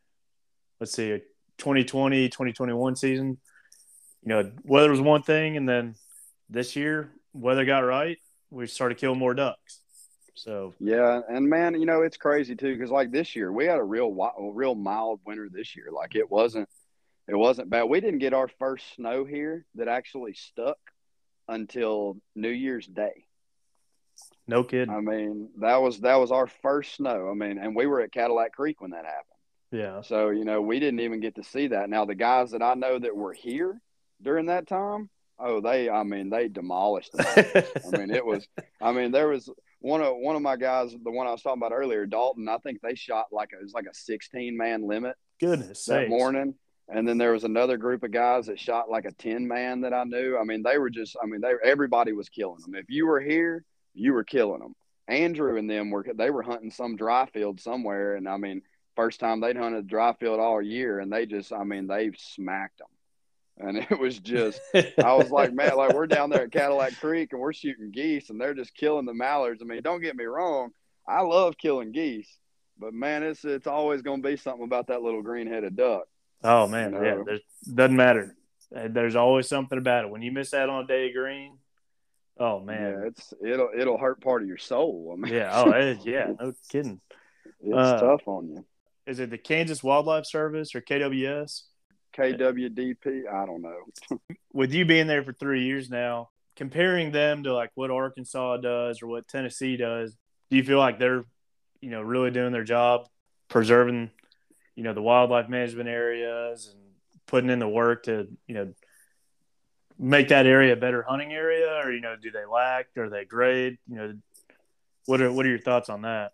[SPEAKER 1] let's see, 2020, 2021 season. You know, weather was one thing, and then this year weather got right. We started killing more ducks. So
[SPEAKER 2] yeah, and man, you know it's crazy too because like this year we had a real real mild winter this year. Like it wasn't it wasn't bad. We didn't get our first snow here that actually stuck until New Year's Day.
[SPEAKER 1] No kid.
[SPEAKER 2] I mean, that was that was our first snow. I mean, and we were at Cadillac Creek when that happened.
[SPEAKER 1] Yeah.
[SPEAKER 2] So, you know, we didn't even get to see that. Now the guys that I know that were here during that time, oh, they I mean, they demolished I mean, it was I mean, there was one of one of my guys, the one I was talking about earlier, Dalton, I think they shot like a, it was like a 16 man limit.
[SPEAKER 1] Goodness
[SPEAKER 2] that
[SPEAKER 1] sakes.
[SPEAKER 2] morning. And then there was another group of guys that shot like a 10 man that I knew. I mean, they were just, I mean, they everybody was killing them. If you were here, you were killing them. Andrew and them were, they were hunting some dry field somewhere. And I mean, first time they'd hunted dry field all year and they just, I mean, they smacked them. And it was just, I was like, man, like we're down there at Cadillac Creek and we're shooting geese and they're just killing the mallards. I mean, don't get me wrong. I love killing geese, but man, it's, it's always going to be something about that little green headed duck.
[SPEAKER 1] Oh man, yeah, it doesn't matter. Uh, there's always something about it. When you miss out on a day of green, oh man,
[SPEAKER 2] yeah, it's it'll it'll hurt part of your soul. I mean,
[SPEAKER 1] yeah, oh it, yeah, no kidding.
[SPEAKER 2] It's uh, tough on you.
[SPEAKER 1] Is it the Kansas Wildlife Service or KWS?
[SPEAKER 2] KWDP, I don't know.
[SPEAKER 1] With you being there for three years now, comparing them to like what Arkansas does or what Tennessee does, do you feel like they're, you know, really doing their job preserving you know the wildlife management areas and putting in the work to you know make that area a better hunting area? Or you know do they lack? Or they great? you know what are what are your thoughts on that?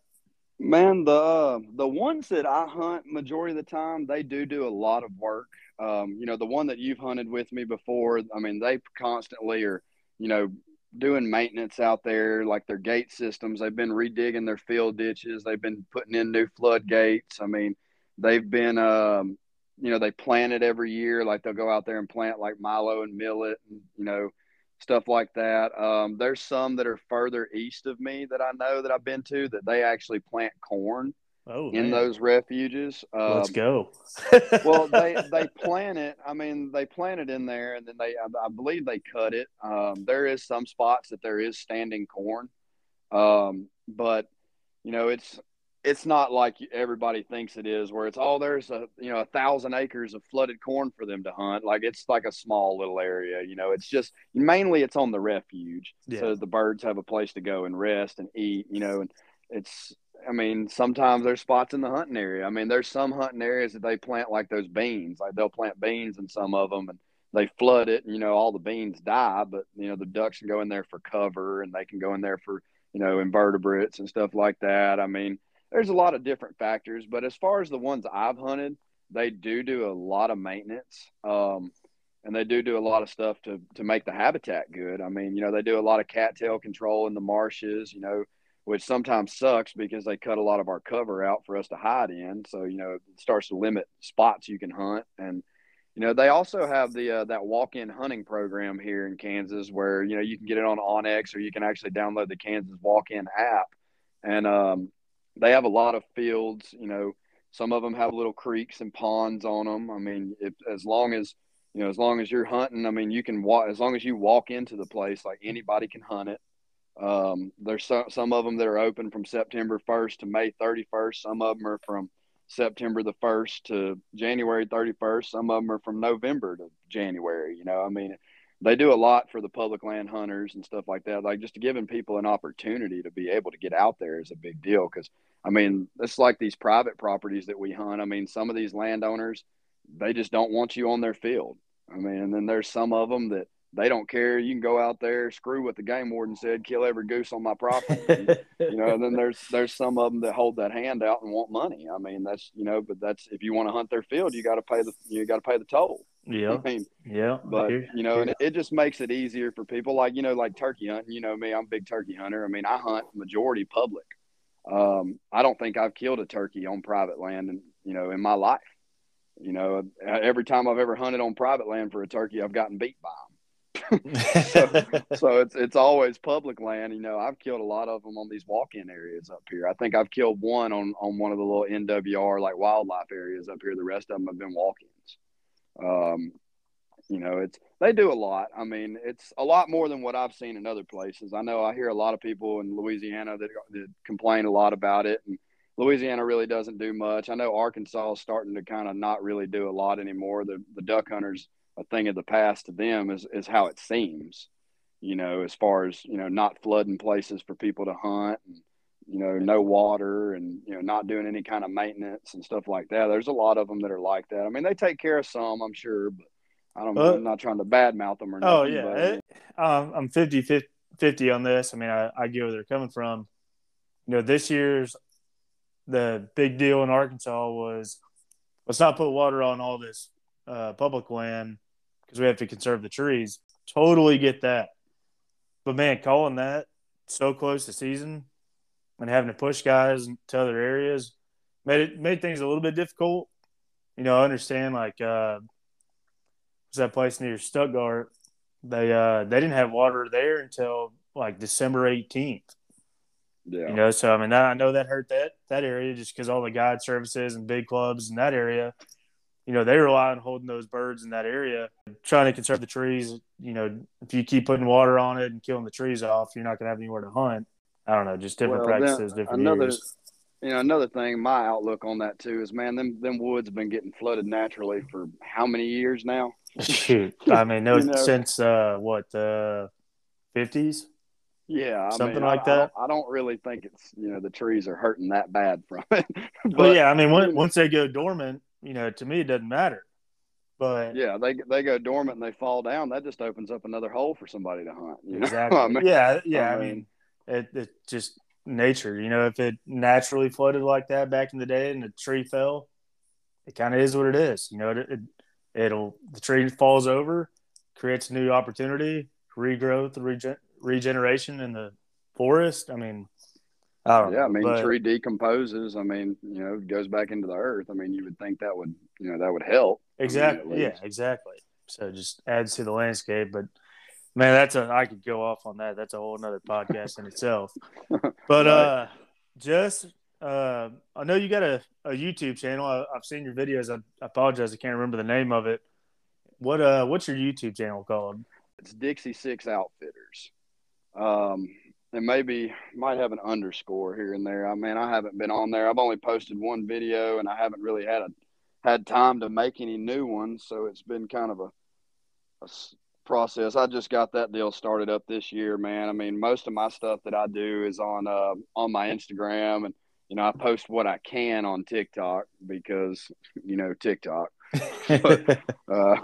[SPEAKER 2] Man the uh, the ones that i hunt majority of the time they do do a lot of work um, you know the one that you've hunted with me before i mean they constantly are you know doing maintenance out there like their gate systems. They've been redigging their field ditches. They've been putting in new floodgates. I mean they've been um, you know they plant it every year. Like they'll go out there and plant like milo and millet and you know stuff like that. Um, there's some that are further east of me that i know that i've been to that they actually plant corn oh, in man. those refuges
[SPEAKER 1] um, let's go
[SPEAKER 2] well they they plant it i mean they plant it in there and then they i, I believe they cut it um, there is some spots that there is standing corn um, but you know it's it's not like everybody thinks it is where it's oh there's a you know a thousand acres of flooded corn for them to hunt like it's like a small little area you know it's just mainly it's on the refuge yeah. so the birds have a place to go and rest and eat you know and it's i mean sometimes there's spots in the hunting area i mean there's some hunting areas that they plant like those beans like they'll plant beans in some of them and they flood it and you know all the beans die but you know the ducks can go in there for cover and they can go in there for you know invertebrates and stuff like that i mean there's a lot of different factors, but as far as the ones I've hunted, they do do a lot of maintenance. Um, and they do do a lot of stuff to to make the habitat good. I mean, you know, they do a lot of cattail control in the marshes, you know, which sometimes sucks because they cut a lot of our cover out for us to hide in. So, you know, it starts to limit spots you can hunt. And, you know, they also have the uh, that walk-in hunting program here in Kansas where, you know, you can get it on onX or you can actually download the Kansas walk-in app. And um, they have a lot of fields. You know, some of them have little creeks and ponds on them. I mean, if, as long as you know, as long as you're hunting, I mean, you can walk as long as you walk into the place, like anybody can hunt it. Um, there's some some of them that are open from September 1st to May 31st. Some of them are from September the 1st to January 31st. Some of them are from November to January. You know, I mean, they do a lot for the public land hunters and stuff like that. Like just giving people an opportunity to be able to get out there is a big deal because I mean, it's like these private properties that we hunt. I mean, some of these landowners, they just don't want you on their field. I mean, and then there's some of them that they don't care. You can go out there, screw what the game warden said, kill every goose on my property. you know, and then there's there's some of them that hold that hand out and want money. I mean, that's you know, but that's if you want to hunt their field, you got to pay the you got to pay the toll.
[SPEAKER 1] Yeah.
[SPEAKER 2] I mean,
[SPEAKER 1] yeah.
[SPEAKER 2] but you know, and it, it just makes it easier for people like you know, like turkey hunting. You know me, I'm a big turkey hunter. I mean, I hunt majority public. Um, I don't think I've killed a turkey on private land, and you know, in my life. You know, every time I've ever hunted on private land for a turkey, I've gotten beat by them. so, so it's it's always public land. You know, I've killed a lot of them on these walk-in areas up here. I think I've killed one on on one of the little NWR like wildlife areas up here. The rest of them have been walk-ins. Um, you know, it's they do a lot. I mean, it's a lot more than what I've seen in other places. I know I hear a lot of people in Louisiana that, that complain a lot about it, and Louisiana really doesn't do much. I know Arkansas is starting to kind of not really do a lot anymore. The the duck hunters, a thing of the past to them is is how it seems. You know, as far as you know, not flooding places for people to hunt, and you know, no water, and you know, not doing any kind of maintenance and stuff like that. There's a lot of them that are like that. I mean, they take care of some, I'm sure, but I don't. Uh, I'm not trying to badmouth them or
[SPEAKER 1] oh,
[SPEAKER 2] nothing.
[SPEAKER 1] Oh yeah, it, um, I'm 50, 50 on this. I mean, I, I get where they're coming from. You know, this year's the big deal in Arkansas was let's not put water on all this uh, public land because we have to conserve the trees. Totally get that, but man, calling that so close to season and having to push guys to other areas made it made things a little bit difficult. You know, I understand like uh, was that place near Stuttgart. They uh they didn't have water there until like December 18th. Yeah. You know, so I mean, I know that hurt that that area just because all the guide services and big clubs in that area, you know, they rely on holding those birds in that area, trying to conserve the trees. You know, if you keep putting water on it and killing the trees off, you're not going to have anywhere to hunt. I don't know, just different well, practices, then, different
[SPEAKER 2] another,
[SPEAKER 1] years.
[SPEAKER 2] You know, another thing, my outlook on that too is, man, them them woods have been getting flooded naturally for how many years now?
[SPEAKER 1] Shoot, I mean, no, you know, since uh, what the fifties.
[SPEAKER 2] Yeah,
[SPEAKER 1] I something
[SPEAKER 2] mean,
[SPEAKER 1] like
[SPEAKER 2] I,
[SPEAKER 1] that.
[SPEAKER 2] I don't, I don't, really think it's you know the trees are hurting that bad from it.
[SPEAKER 1] but well, yeah, I mean, when, once they go dormant, you know, to me it doesn't matter. But
[SPEAKER 2] yeah, they they go dormant and they fall down. That just opens up another hole for somebody to hunt. You know?
[SPEAKER 1] Exactly. I mean, yeah, yeah. I mean, I mean it, it just nature. You know, if it naturally flooded like that back in the day and the tree fell, it kind of is what it is. You know, it, it it'll the tree falls over, creates a new opportunity, regrowth, regen, regeneration in the forest. I mean, I
[SPEAKER 2] yeah, I mean,
[SPEAKER 1] but,
[SPEAKER 2] tree decomposes. I mean, you know, goes back into the earth. I mean, you would think that would, you know, that would help.
[SPEAKER 1] Exactly.
[SPEAKER 2] I mean,
[SPEAKER 1] yeah, exactly. So just adds to the landscape, but man, that's a I could go off on that. That's a whole another podcast in itself. But right. uh, just uh, I know you got a, a YouTube channel. I, have seen your videos. I, I, apologize, I can't remember the name of it. What uh, what's your YouTube channel called?
[SPEAKER 2] It's Dixie Six Outfitters. Um, and maybe might have an underscore here and there. I mean, I haven't been on there. I've only posted one video, and I haven't really had a had time to make any new ones. So it's been kind of a, a process. I just got that deal started up this year, man. I mean, most of my stuff that I do is on uh, on my Instagram, and you know, I post what I can on TikTok because you know TikTok. but, uh,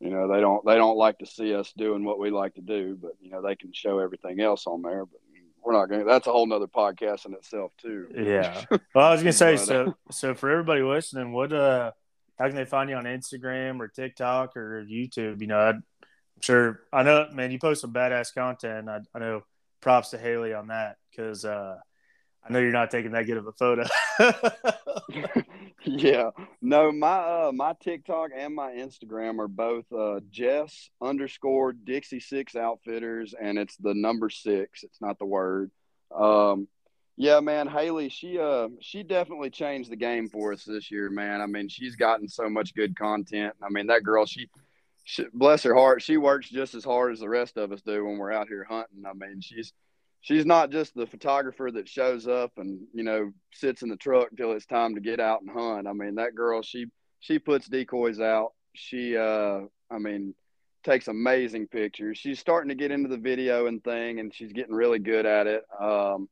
[SPEAKER 2] you know, they don't they don't like to see us doing what we like to do, but you know, they can show everything else on there. But we're not going. to That's a whole nother podcast in itself, too.
[SPEAKER 1] Yeah. Well, I was gonna say so. So for everybody listening, what uh, how can they find you on Instagram or TikTok or YouTube? You know, I'm sure I know, man. You post some badass content. I, I know. Props to Haley on that because uh, I know you're not taking that good of a photo.
[SPEAKER 2] yeah, no, my uh, my TikTok and my Instagram are both uh, Jess underscore Dixie Six Outfitters, and it's the number six. It's not the word. Um, yeah, man, Haley, she uh she definitely changed the game for us this year, man. I mean, she's gotten so much good content. I mean, that girl, she, she bless her heart, she works just as hard as the rest of us do when we're out here hunting. I mean, she's she's not just the photographer that shows up and you know sits in the truck till it's time to get out and hunt. I mean, that girl she she puts decoys out. She uh I mean takes amazing pictures. She's starting to get into the video and thing, and she's getting really good at it. Um,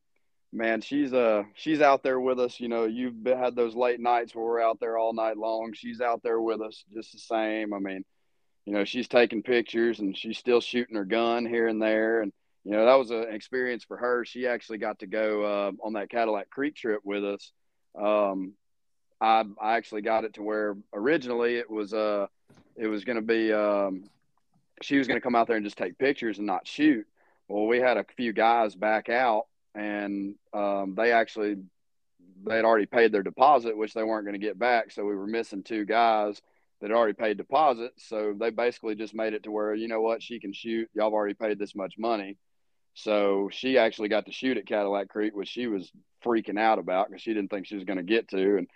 [SPEAKER 2] man, she's uh she's out there with us. You know, you've been, had those late nights where we're out there all night long. She's out there with us just the same. I mean, you know, she's taking pictures and she's still shooting her gun here and there, and you know that was an experience for her. She actually got to go uh, on that Cadillac Creek trip with us. Um, I, I actually got it to where originally it was uh it was going to be um, she was going to come out there and just take pictures and not shoot. Well, we had a few guys back out, and um, they actually they had already paid their deposit, which they weren't going to get back. So we were missing two guys that had already paid deposits. So they basically just made it to where you know what she can shoot. Y'all have already paid this much money. So she actually got to shoot at Cadillac Creek, which she was freaking out about because she didn't think she was going to get to, and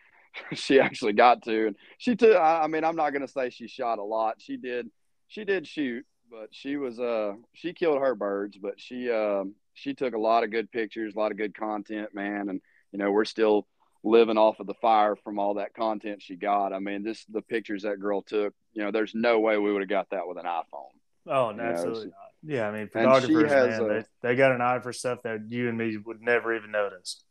[SPEAKER 2] she actually got to. And she took. I mean, I'm not going to say she shot a lot. She did. She did shoot, but she was uh she killed her birds, but she um she took a lot of good pictures, a lot of good content, man, and you know we're still living off of the fire from all that content she got. I mean, this the pictures that girl took. You know, there's no way we would have got that with an iPhone.
[SPEAKER 1] Oh, no, absolutely know. Yeah, I mean, photographers, man, a, they, they got an eye for stuff that you and me would never even notice.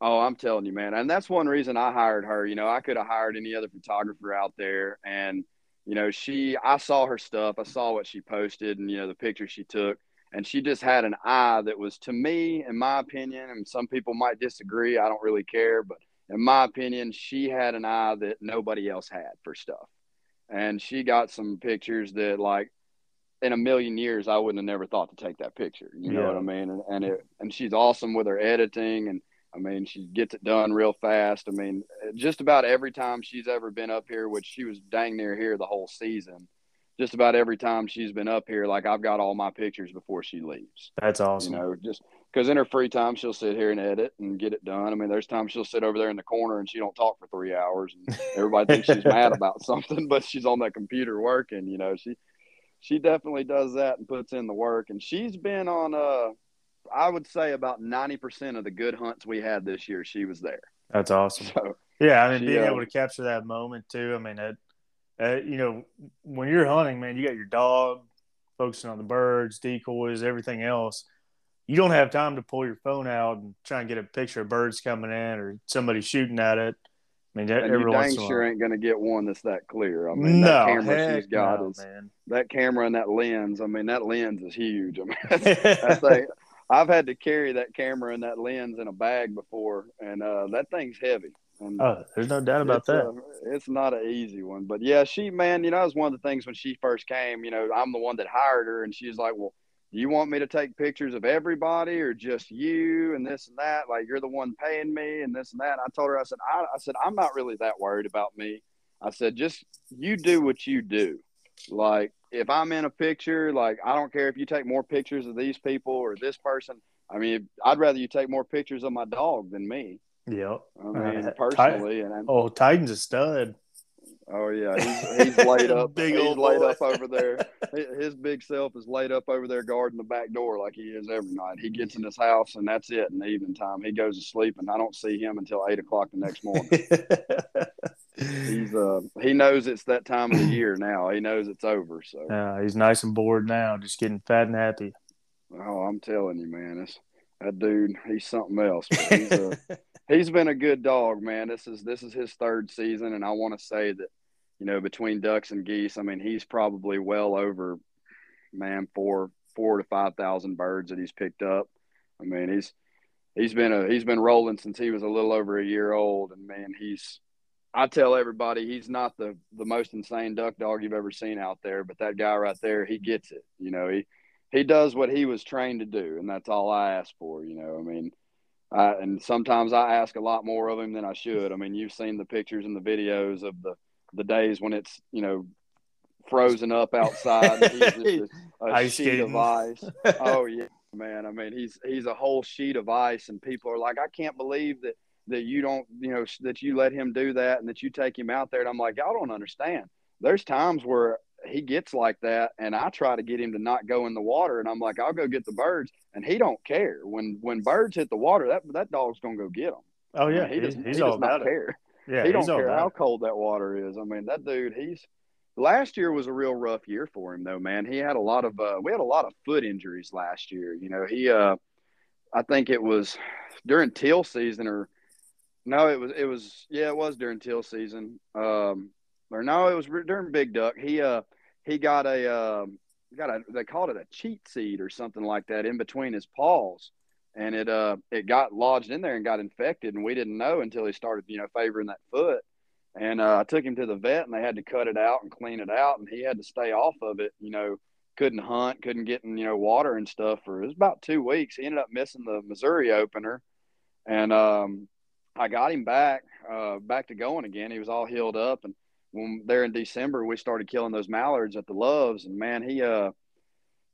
[SPEAKER 2] Oh, I'm telling you, man, and that's one reason I hired her. You know, I could have hired any other photographer out there, and you know, she, I saw her stuff, I saw what she posted, and you know, the pictures she took, and she just had an eye that was, to me, in my opinion, and some people might disagree. I don't really care, but in my opinion, she had an eye that nobody else had for stuff. And she got some pictures that, like, in a million years, I wouldn't have never thought to take that picture. You know what I mean? And and, it, and she's awesome with her editing, and I mean, she gets it done real fast. I mean, just about every time she's ever been up here, which she was dang near here the whole season. Just about every time she's been up here, like I've got all my pictures before she leaves.
[SPEAKER 1] That's awesome.
[SPEAKER 2] You know, just because in her free time she'll sit here and edit and get it done. I mean, there's times she'll sit over there in the corner and she don't talk for three hours, and everybody thinks she's mad about something, but she's on that computer working. You know, she she definitely does that and puts in the work. And she's been on uh I would say about ninety percent of the good hunts we had this year, she was there.
[SPEAKER 1] That's awesome. So, yeah, I mean, she, being uh, able to capture that moment too. I mean, it, uh, you know, when you're hunting, man, you got your dog focusing on the birds, decoys, everything else you don't have time to pull your phone out and try and get a picture of birds coming in or somebody shooting at it. I mean,
[SPEAKER 2] and you dang sure ain't going to get one that's that clear. I mean, no, that camera she's got no, is man. that camera and that lens. I mean, that lens is huge. I mean, that's, that's a, I've had to carry that camera and that lens in a bag before, and uh, that thing's heavy. And
[SPEAKER 1] oh, there's no doubt about that.
[SPEAKER 2] A, it's not an easy one, but yeah, she, man, you know, that was one of the things when she first came. You know, I'm the one that hired her, and she's like, "Well, you want me to take pictures of everybody or just you and this and that? Like you're the one paying me and this and that. And I told her, I said, I, I said, I'm not really that worried about me. I said, just you do what you do. Like if I'm in a picture, like I don't care if you take more pictures of these people or this person. I mean, I'd rather you take more pictures of my dog than me.
[SPEAKER 1] Yep.
[SPEAKER 2] I mean, uh, personally, and I'm,
[SPEAKER 1] oh, Titan's a stud.
[SPEAKER 2] Oh yeah, he's, he's laid up. big he's old laid boy. up over there. His big self is laid up over there guarding the back door like he is every night. He gets in his house and that's it. In the evening time, he goes to sleep, and I don't see him until eight o'clock the next morning. he's uh he knows it's that time of the year now. He knows it's over. So
[SPEAKER 1] yeah, he's nice and bored now, just getting fat and happy.
[SPEAKER 2] Oh, I'm telling you, man, it's that dude. He's something else. He's a, he's been a good dog, man. This is this is his third season, and I want to say that you know, between ducks and geese, I mean, he's probably well over, man, four four to five thousand birds that he's picked up. I mean, he's he's been a he's been rolling since he was a little over a year old, and man, he's I tell everybody he's not the the most insane duck dog you've ever seen out there, but that guy right there, he gets it. You know, he he does what he was trained to do, and that's all I ask for. You know, I mean. Uh, and sometimes I ask a lot more of him than I should. I mean, you've seen the pictures and the videos of the the days when it's you know frozen up outside. he's just a, a sheet skating. of ice. Oh yeah, man. I mean, he's he's a whole sheet of ice, and people are like, I can't believe that that you don't you know that you let him do that and that you take him out there. And I'm like, y'all don't understand. There's times where he gets like that and I try to get him to not go in the water and I'm like I'll go get the birds and he don't care when when birds hit the water that that dog's gonna go get them
[SPEAKER 1] oh yeah I mean, he, does, he's he all does about not it. care
[SPEAKER 2] yeah, he don't care how cold that water is. I mean, that dude, he's last year was a real rough year for him though, man. He had a lot of uh, we had a lot of foot injuries last year. You know, he uh I think it was during teal season or no, it was it was yeah, it was during teal season. Um or no, it was during big duck. He uh he got a uh, got a they called it a cheat seed or something like that in between his paws and it uh it got lodged in there and got infected and we didn't know until he started you know favoring that foot And uh, I took him to the vet, and they had to cut it out and clean it out, and he had to stay off of it. You know, couldn't hunt, couldn't get in you know water and stuff for it was about two weeks. He ended up missing the Missouri opener, and um, I got him back uh, back to going again. He was all healed up, and when there in December we started killing those mallards at the Loves, and man, he uh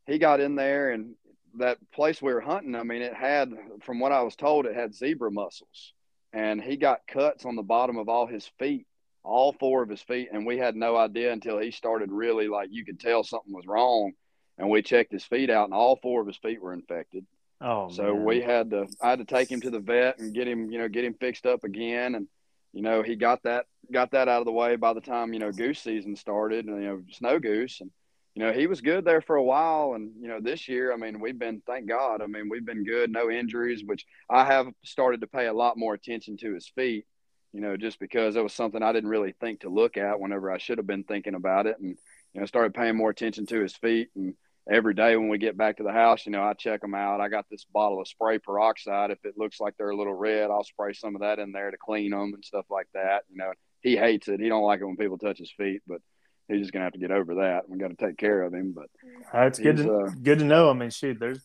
[SPEAKER 2] he got in there and that place we were hunting. I mean, it had from what I was told, it had zebra mussels, and he got cuts on the bottom of all his feet all four of his feet, and we had no idea until he started really like you could tell something was wrong. And we checked his feet out, and all four of his feet were infected.
[SPEAKER 1] Oh,
[SPEAKER 2] so
[SPEAKER 1] man.
[SPEAKER 2] we had to I had to take him to the vet and get him, you know, get him fixed up again. And you know, he got that got that out of the way by the time you know goose season started, and you know, snow goose, and you know, he was good there for a while. And you know, this year, I mean, we've been thank God. I mean, we've been good, no injuries, which I have started to pay a lot more attention to his feet you know, just because it was something I didn't really think to look at whenever I should have been thinking about it. And, you know, started paying more attention to his feet. And every day when we get back to the house, you know, I check them out. I got this bottle of spray peroxide. If it looks like they're a little red, I'll spray some of that in there to clean them and stuff like that. You know, he hates it. He don't like it when people touch his feet, but he's just gonna have to get over that. We got to take care of him. But
[SPEAKER 1] that's good to uh, good to know. I mean, shoot, there's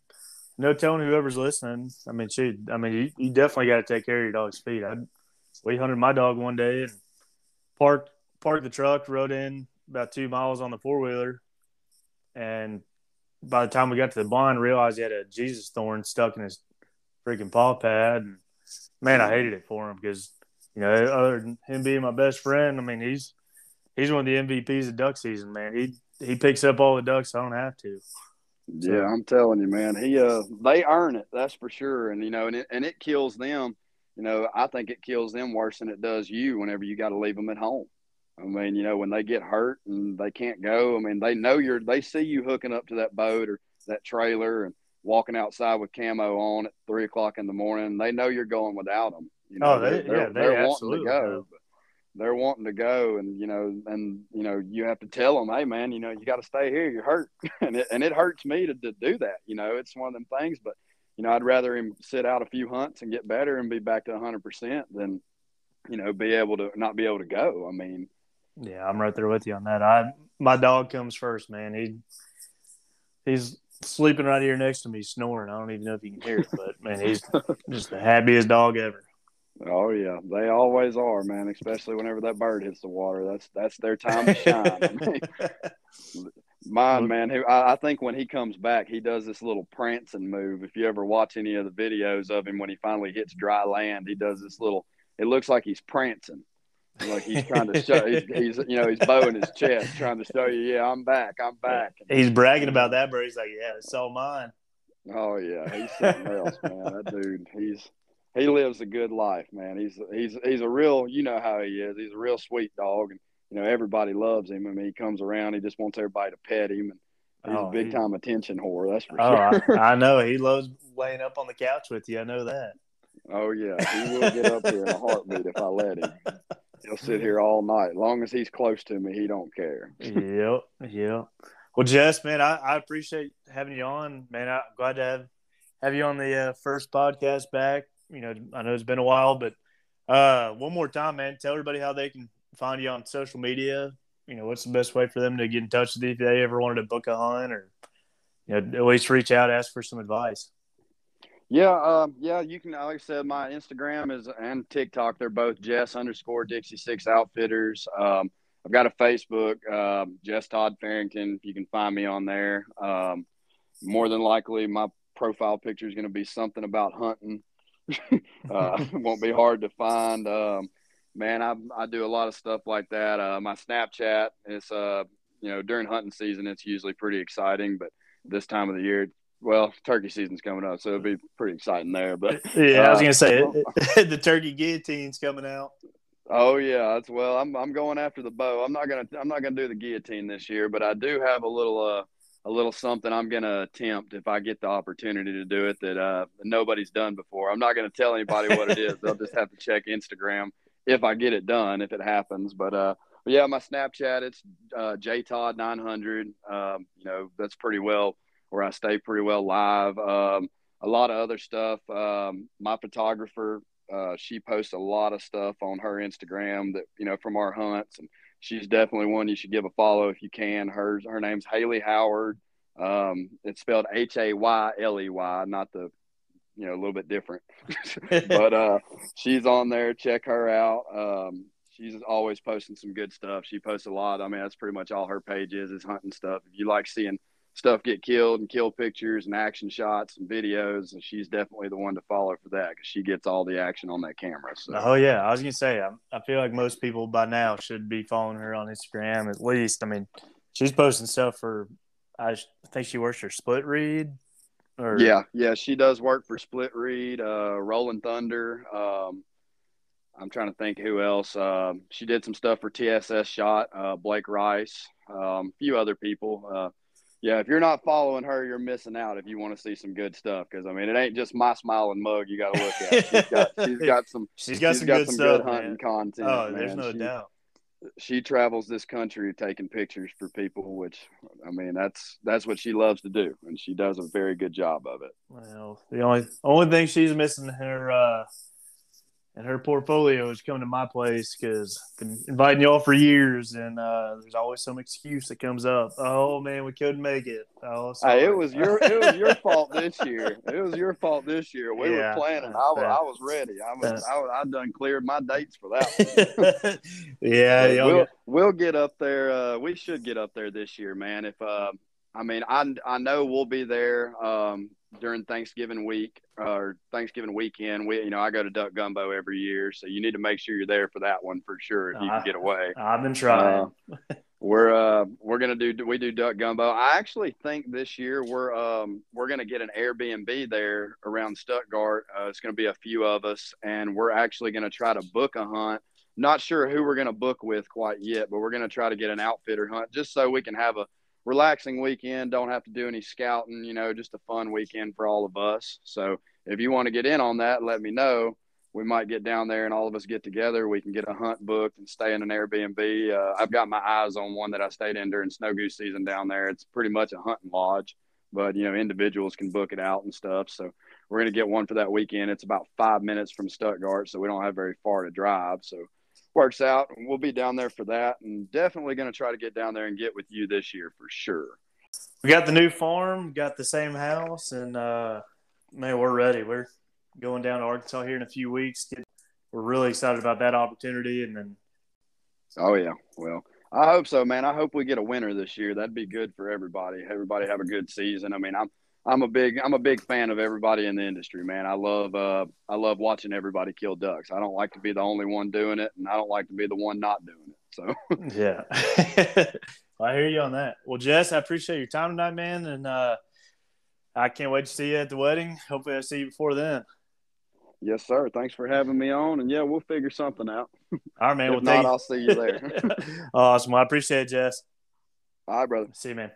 [SPEAKER 1] no telling whoever's listening. I mean, shoot, I mean, you, you definitely got to take care of your dog's feet. I we hunted my dog one day and parked parked the truck, rode in about two miles on the four wheeler, and by the time we got to the blind, realized he had a Jesus thorn stuck in his freaking paw pad. And man, I hated it for him because you know, other than him being my best friend, I mean, he's he's one of the MVPs of duck season. Man, he he picks up all the ducks. I don't have to.
[SPEAKER 2] So. Yeah, I'm telling you, man. He uh, they earn it. That's for sure. And you know, and it and it kills them you know, I think it kills them worse than it does you whenever you got to leave them at home. I mean, you know, when they get hurt and they can't go, I mean, they know you're, they see you hooking up to that boat or that trailer and walking outside with camo on at three o'clock in the morning. They know you're going without them. You know,
[SPEAKER 1] oh, they,
[SPEAKER 2] they're,
[SPEAKER 1] yeah, they
[SPEAKER 2] to go. They're wanting to go, and you know, and you know, you have to tell them, "Hey, man, you know, you got to stay here. You're hurt," and it and it hurts me to, to do that. You know, it's one of them things, but you know, I'd rather him sit out a few hunts and get better and be back to 100% than, you know, be able to not be able to go. I mean,
[SPEAKER 1] yeah, I'm right there with you on that. I my dog comes first, man. He he's sleeping right here next to me, snoring. I don't even know if you can hear it, but man, he's just the happiest dog ever.
[SPEAKER 2] Oh yeah, they always are, man. Especially whenever that bird hits the water, that's that's their time to shine. Mine, man. Who I, I, think when he comes back, he does this little prancing move. If you ever watch any of the videos of him when he finally hits dry land, he does this little. It looks like he's prancing, like he's trying to show. He's, he's you know he's bowing his chest, trying to show you, yeah, I'm back, I'm back.
[SPEAKER 1] He's bragging about that, but he's like, yeah, it's all mine.
[SPEAKER 2] Oh yeah, he's something else, man. That dude, he's he lives a good life, man. He's he's he's a real, you know how he is. He's a real sweet dog, and you know, everybody loves him. I mean, he comes around, he just wants everybody to pet him, and he's oh, a big time attention whore. That's for oh,
[SPEAKER 1] sure. I, I, know he loves laying up on the couch with you. I know that.
[SPEAKER 2] Oh yeah, he will get up here in a heartbeat if I let him. He'll sit here all night. Long as he's close to me, he don't care.
[SPEAKER 1] yep, yep. Well, Jess, man, I, I appreciate having you on. Man, I'm glad to have have you on the uh, first podcast back. You know, I know it's been a while, but uh, one more time, man, tell everybody how they can find you on social media? You know, what's the best way for them to get in touch with you if they ever wanted to book a hunt or, you know, at least reach out, ask for some advice?
[SPEAKER 2] Yeah, um, yeah, you can. Like I said, my Instagram is and TikTok. They're both Jess underscore Dixie Six Outfitters. Um, I've got a Facebook, um, Jess Todd Farrington. You can find me on there. Um, more than likely, my profile picture is going to be something about hunting. uh, won't be hard to find. Um, man, I I do a lot of stuff like that. Uh, my Snapchat is uh you know during hunting season it's usually pretty exciting, but this time of the year, well, turkey season's coming up, so it'll be pretty exciting there. But
[SPEAKER 1] yeah, uh, I was gonna say the turkey guillotine's coming out.
[SPEAKER 2] Oh yeah, that's well. I'm I'm going after the bow. I'm not gonna I'm not gonna do the guillotine this year, but I do have a little uh a little something I'm gonna attempt if I get the opportunity to do it that uh nobody's done before. I'm not gonna tell anybody what it is. They'll just have to check Instagram if I get it done, if it happens. But uh, yeah, my Snapchat it's uh, jtodd900. Um, you know, that's pretty well where I stay pretty well live. Um, a lot of other stuff. Um, my photographer Uh, she posts a lot of stuff on her Instagram that you know from our hunts, and she's definitely one you should give a follow if you can. Her her name's Haley Howard. Um, it's spelled H A Y L E Y, not the you know a little bit different, but uh, she's on there. Check her out. Um, she's always posting some good stuff. She posts a lot. I mean, that's pretty much all her page is is hunting stuff. If you like seeing stuff get killed and kill pictures and action shots and videos, and she's definitely the one to follow for that because she gets all the action on that camera. So.
[SPEAKER 1] Oh yeah, I was gonna say I, I feel like most people by now should be following her on Instagram at least. I mean, she's posting stuff for I think she works for Split Read.
[SPEAKER 2] Or... Yeah, yeah, she does work for Split Read, uh, Rolling Thunder. Um, I'm trying to think who else. Um, she did some stuff for TSS Shot, uh, Blake Rice, um, a few other people. Uh, yeah, if you're not following her, you're missing out if you want to see some good stuff. Because I mean, it ain't just my smiling mug you got to look at. She's got, she's got some.
[SPEAKER 1] she's got she's some, got good, some stuff, good
[SPEAKER 2] hunting man. content.
[SPEAKER 1] Oh, man. there's no
[SPEAKER 2] she,
[SPEAKER 1] doubt.
[SPEAKER 2] She travels this country taking pictures for people, which I mean, that's that's what she loves to do, and she does a very good job of it.
[SPEAKER 1] Well, the only only thing she's missing her uh, and her portfolio is coming to my place because I've been inviting y'all for years, and uh, there's always some excuse that comes up. Oh man, we couldn't make it. Oh,
[SPEAKER 2] hey, it was your it was your fault this year. It was your fault this year. We yeah, were planning. I was, I was ready. I was I, I done cleared my dates for that.
[SPEAKER 1] yeah,
[SPEAKER 2] we'll get... we'll get up there. Uh, we should get up there this year, man. If uh, I mean, I I know we'll be there. Um, during Thanksgiving week or Thanksgiving weekend. We, you know, I go to Duck Gumbo every year, so you need to make sure you're there for that one for sure if you can get away.
[SPEAKER 1] I've been trying.
[SPEAKER 2] Uh, we're uh we're gonna do we do Duck Gumbo. I actually think this year we're um we're gonna get an Airbnb there around Stuttgart. Uh, it's gonna be a few of us, and we're actually gonna try to book a hunt. Not sure who we're gonna book with quite yet, but we're gonna try to get an outfitter hunt just so we can have a relaxing weekend. Don't have to do any scouting. You know, just a fun weekend for all of us. So if you want to get in on that, let me know. We might get down there and all of us get together. We can get a hunt booked and stay in an Airbnb. Uh, I've got my eyes on one that I stayed in during snow goose season down there. It's pretty much a hunting lodge, but you know individuals can book it out and stuff. So we're gonna get one for that weekend. It's about five minutes from Stuttgart, so we don't have very far to drive. So works out. We'll be down there for that, and definitely going to try to get down there and get with you this year for sure.
[SPEAKER 1] We got the new farm, got the same house, and uh, man, we're ready. We're going down to Arkansas here in a few weeks. We're really excited about that opportunity, and then.
[SPEAKER 2] Oh yeah, well, I hope so, man. I hope we get a winner this year. That'd be good for everybody. Everybody have a good season. I mean, I'm I'm a big I'm a big fan of everybody in the industry, man. I love uh I love watching everybody kill ducks. I don't like to be the only one doing it, and I don't like to be the one not doing it. So
[SPEAKER 1] yeah, well, I hear you on that. Well, Jess, I appreciate your time tonight, man, and uh, I can't wait to see you at the wedding. Hopefully, I see you before then.
[SPEAKER 2] Yes, sir. Thanks for having me on, and yeah, we'll figure something out.
[SPEAKER 1] All right, man.
[SPEAKER 2] if
[SPEAKER 1] well,
[SPEAKER 2] not, I'll see you there.
[SPEAKER 1] awesome. Well, I appreciate it, Jess.
[SPEAKER 2] All right, brother.
[SPEAKER 1] See you, man.